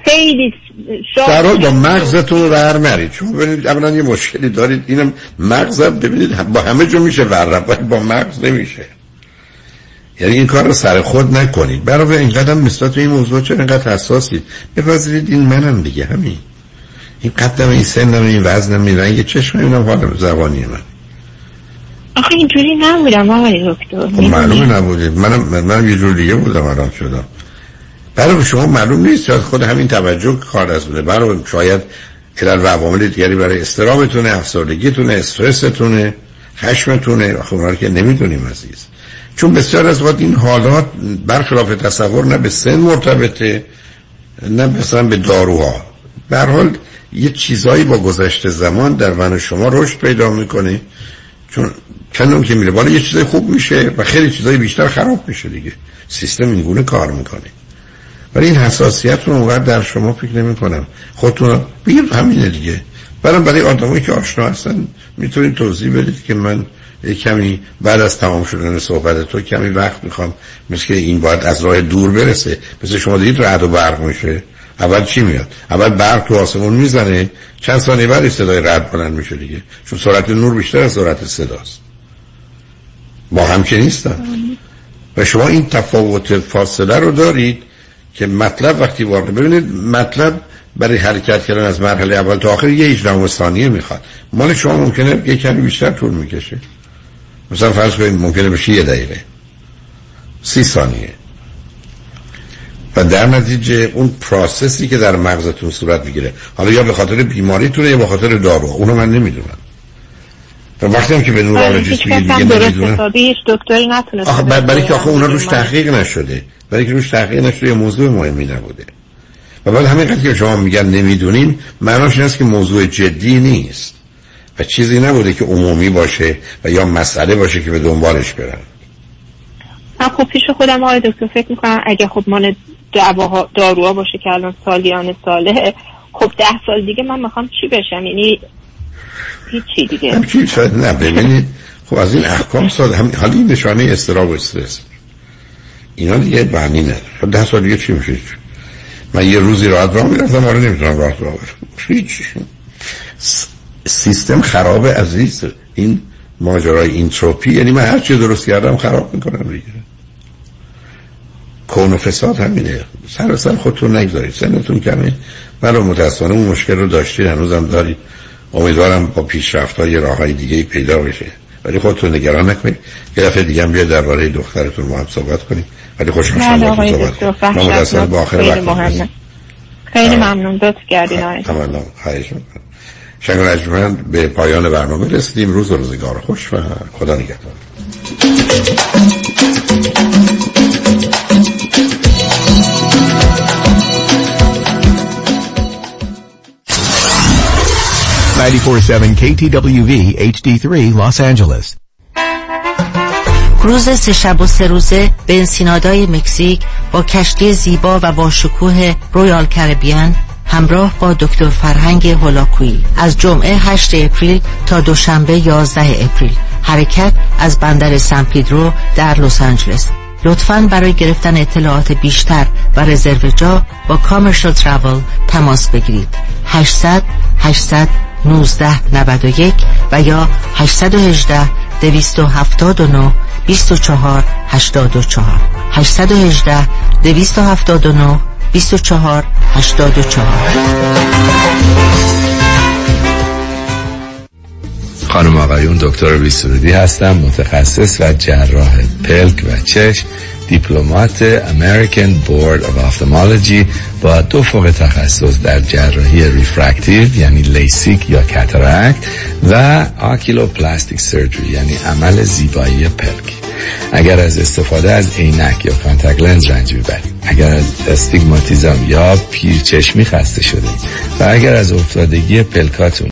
خیلی حال با. مغزتون رو ور نرید چون ببینید اولا یه مشکلی دارید. اینم مغزم ببینید با همه جو میشه ور با مغز نمیشه. یعنی این کار رو سر خود نکنید. برای این قدم نسبت به این موضوع چرا اینقدر حساسید بپذیرید این منم دیگه همین. این قدم این سنم این وزنم این رنگ چشم اینم حال زبانی من. آخه اینجوری نبودم آقای دکتر. خب معلومه نبودید. منم منم یه جور دیگه بودم الان شدم. برای شما معلوم نیست شاید خود همین توجه کار از بوده. برای شاید علل و عوامل دیگری برای استرابتونه افسردگیتونه استرستونه خشمتونه. آخه اونا رو که نمی‌دونیم عزیز. چون بسیار از وقت این حالات برخلاف تصور نه به سن مرتبطه نه مثلا به داروها. به حال یه چیزایی با گذشت زمان در من شما رشد پیدا می‌کنه. چون چندم که میره بالا یه چیزای خوب میشه و خیلی چیزای بیشتر خراب میشه دیگه. سیستم اینگونه کار می‌کنه. ولی این حساسیت رو اونقدر در شما فکر نمی کنم خودتون بگید همینه دیگه. برای برای آدمایی که آشنا هستن می‌تونید توضیح بدید که من یه کمی بعد از تمام شدن صحبت تو کمی وقت می‌خوام مثل این باید از راه دور برسه. مثل شما دیدید رعد و برق میشه. اول چی میاد؟ اول برق تو آسمون می‌زنه. چند ثانیه بعد صدای رعد بلند میشه دیگه. چون سرعت نور بیشتر از سرعت صداست. با هم که نیستن. و شما این تفاوت فاصله رو دارید که مطلب وقتی وارد ببینید مطلب برای حرکت کردن از مرحله اول تا آخر یه 18 ثانیه می‌خواد. مال شما ممکنه یه کمی بیشتر طول می‌کشه. مثلا فرض کنید ممکنه بشه یه دقیقه. سی ثانیه. و در نتیجه اون پروسسی که در مغزتون صورت می‌گیره. حالا یا به خاطر بیماریتونه یا به خاطر دارو. اونو من نمی‌دونم. و وقتی هم که به نورولوژیست میگه دیگه نمی‌دونم. دکتری نتونست آخه برای که آخه اونا روش تحقیق نشده. برای که روش تحقیق نشده موضوع مهمی نبوده. و بعد همین که شما میگن نمی‌دونیم معناش این است که موضوع جدی نیست. و چیزی نبوده که عمومی باشه و یا مسئله باشه که به دنبالش برن. من خب پیش خودم آقای دکتر فکر می‌کنم اگه خب مال داروها باشه که الان سالیان ساله خب ده سال دیگه من می‌خوام چی بشم؟ یعنی هیچی دیگه. نه ببینید خب از این احکام سال هم حالا این نشانه استراب و استرس. اینا دیگه بعنی نداره. خب ده سال دیگه چی میشه؟ من یه روزی راحت راه می‌رفتم حالا نمی‌تونم راحت راه برم. هیچ. سیستم خرابه عزیز. این ماجرای اینتروپی یعنی من هر چی درست کردم خراب می‌کنم دیگه. کون و فساد همینه. سر سر خودتون نگذارید. سنتون کمه. ولی متاسفانه اون مشکل رو داشتید. هنوزم دارید. امیدوارم با پیشرفت های راه های دیگه پیدا بشه. ولی خودتون نگران نکنید. یه دفعه دیگه هم بیا درباره دخترتون با هم صحبت کنیم. ولی خوشحال شدم صحبت من متاسفم با آخر وقت خیلی ممنون. دوست کردین آقای تمام خواهش شنگ به پایان برنامه رسیدیم. روز و روزگار خوش و خدا نگهدار. KTWV HD3 Los Angeles. روز سه شب و سه روزه به انسینادای مکزیک با کشتی زیبا و با شکوه رویال کربیان همراه با دکتر فرهنگ هولاکویی. از جمعه 8 اپریل تا دوشنبه 11 اپریل. حرکت از بندر سان پیدرو در لس آنجلس. لطفا برای گرفتن اطلاعات بیشتر و رزرو جا با کامرشل تراول تماس بگیرید. 800 800 1991 و یا 818 279 24 84 818 279 24 84 خانم آقایون دکتر ویسرودی هستم متخصص و جراح پلک و چشم. دیپلمات American Board of Ophthalmology با دو فوق تخصص در جراحی refractive یعنی لیسیک یا cataract و oculoplastic surgery یعنی عمل زیبایی پلک. اگر از استفاده از عینک یا contact lens رنج می‌برید اگر از استیگماتیزم یا پیرچشمی خسته شده و اگر از افتادگی پلکاتون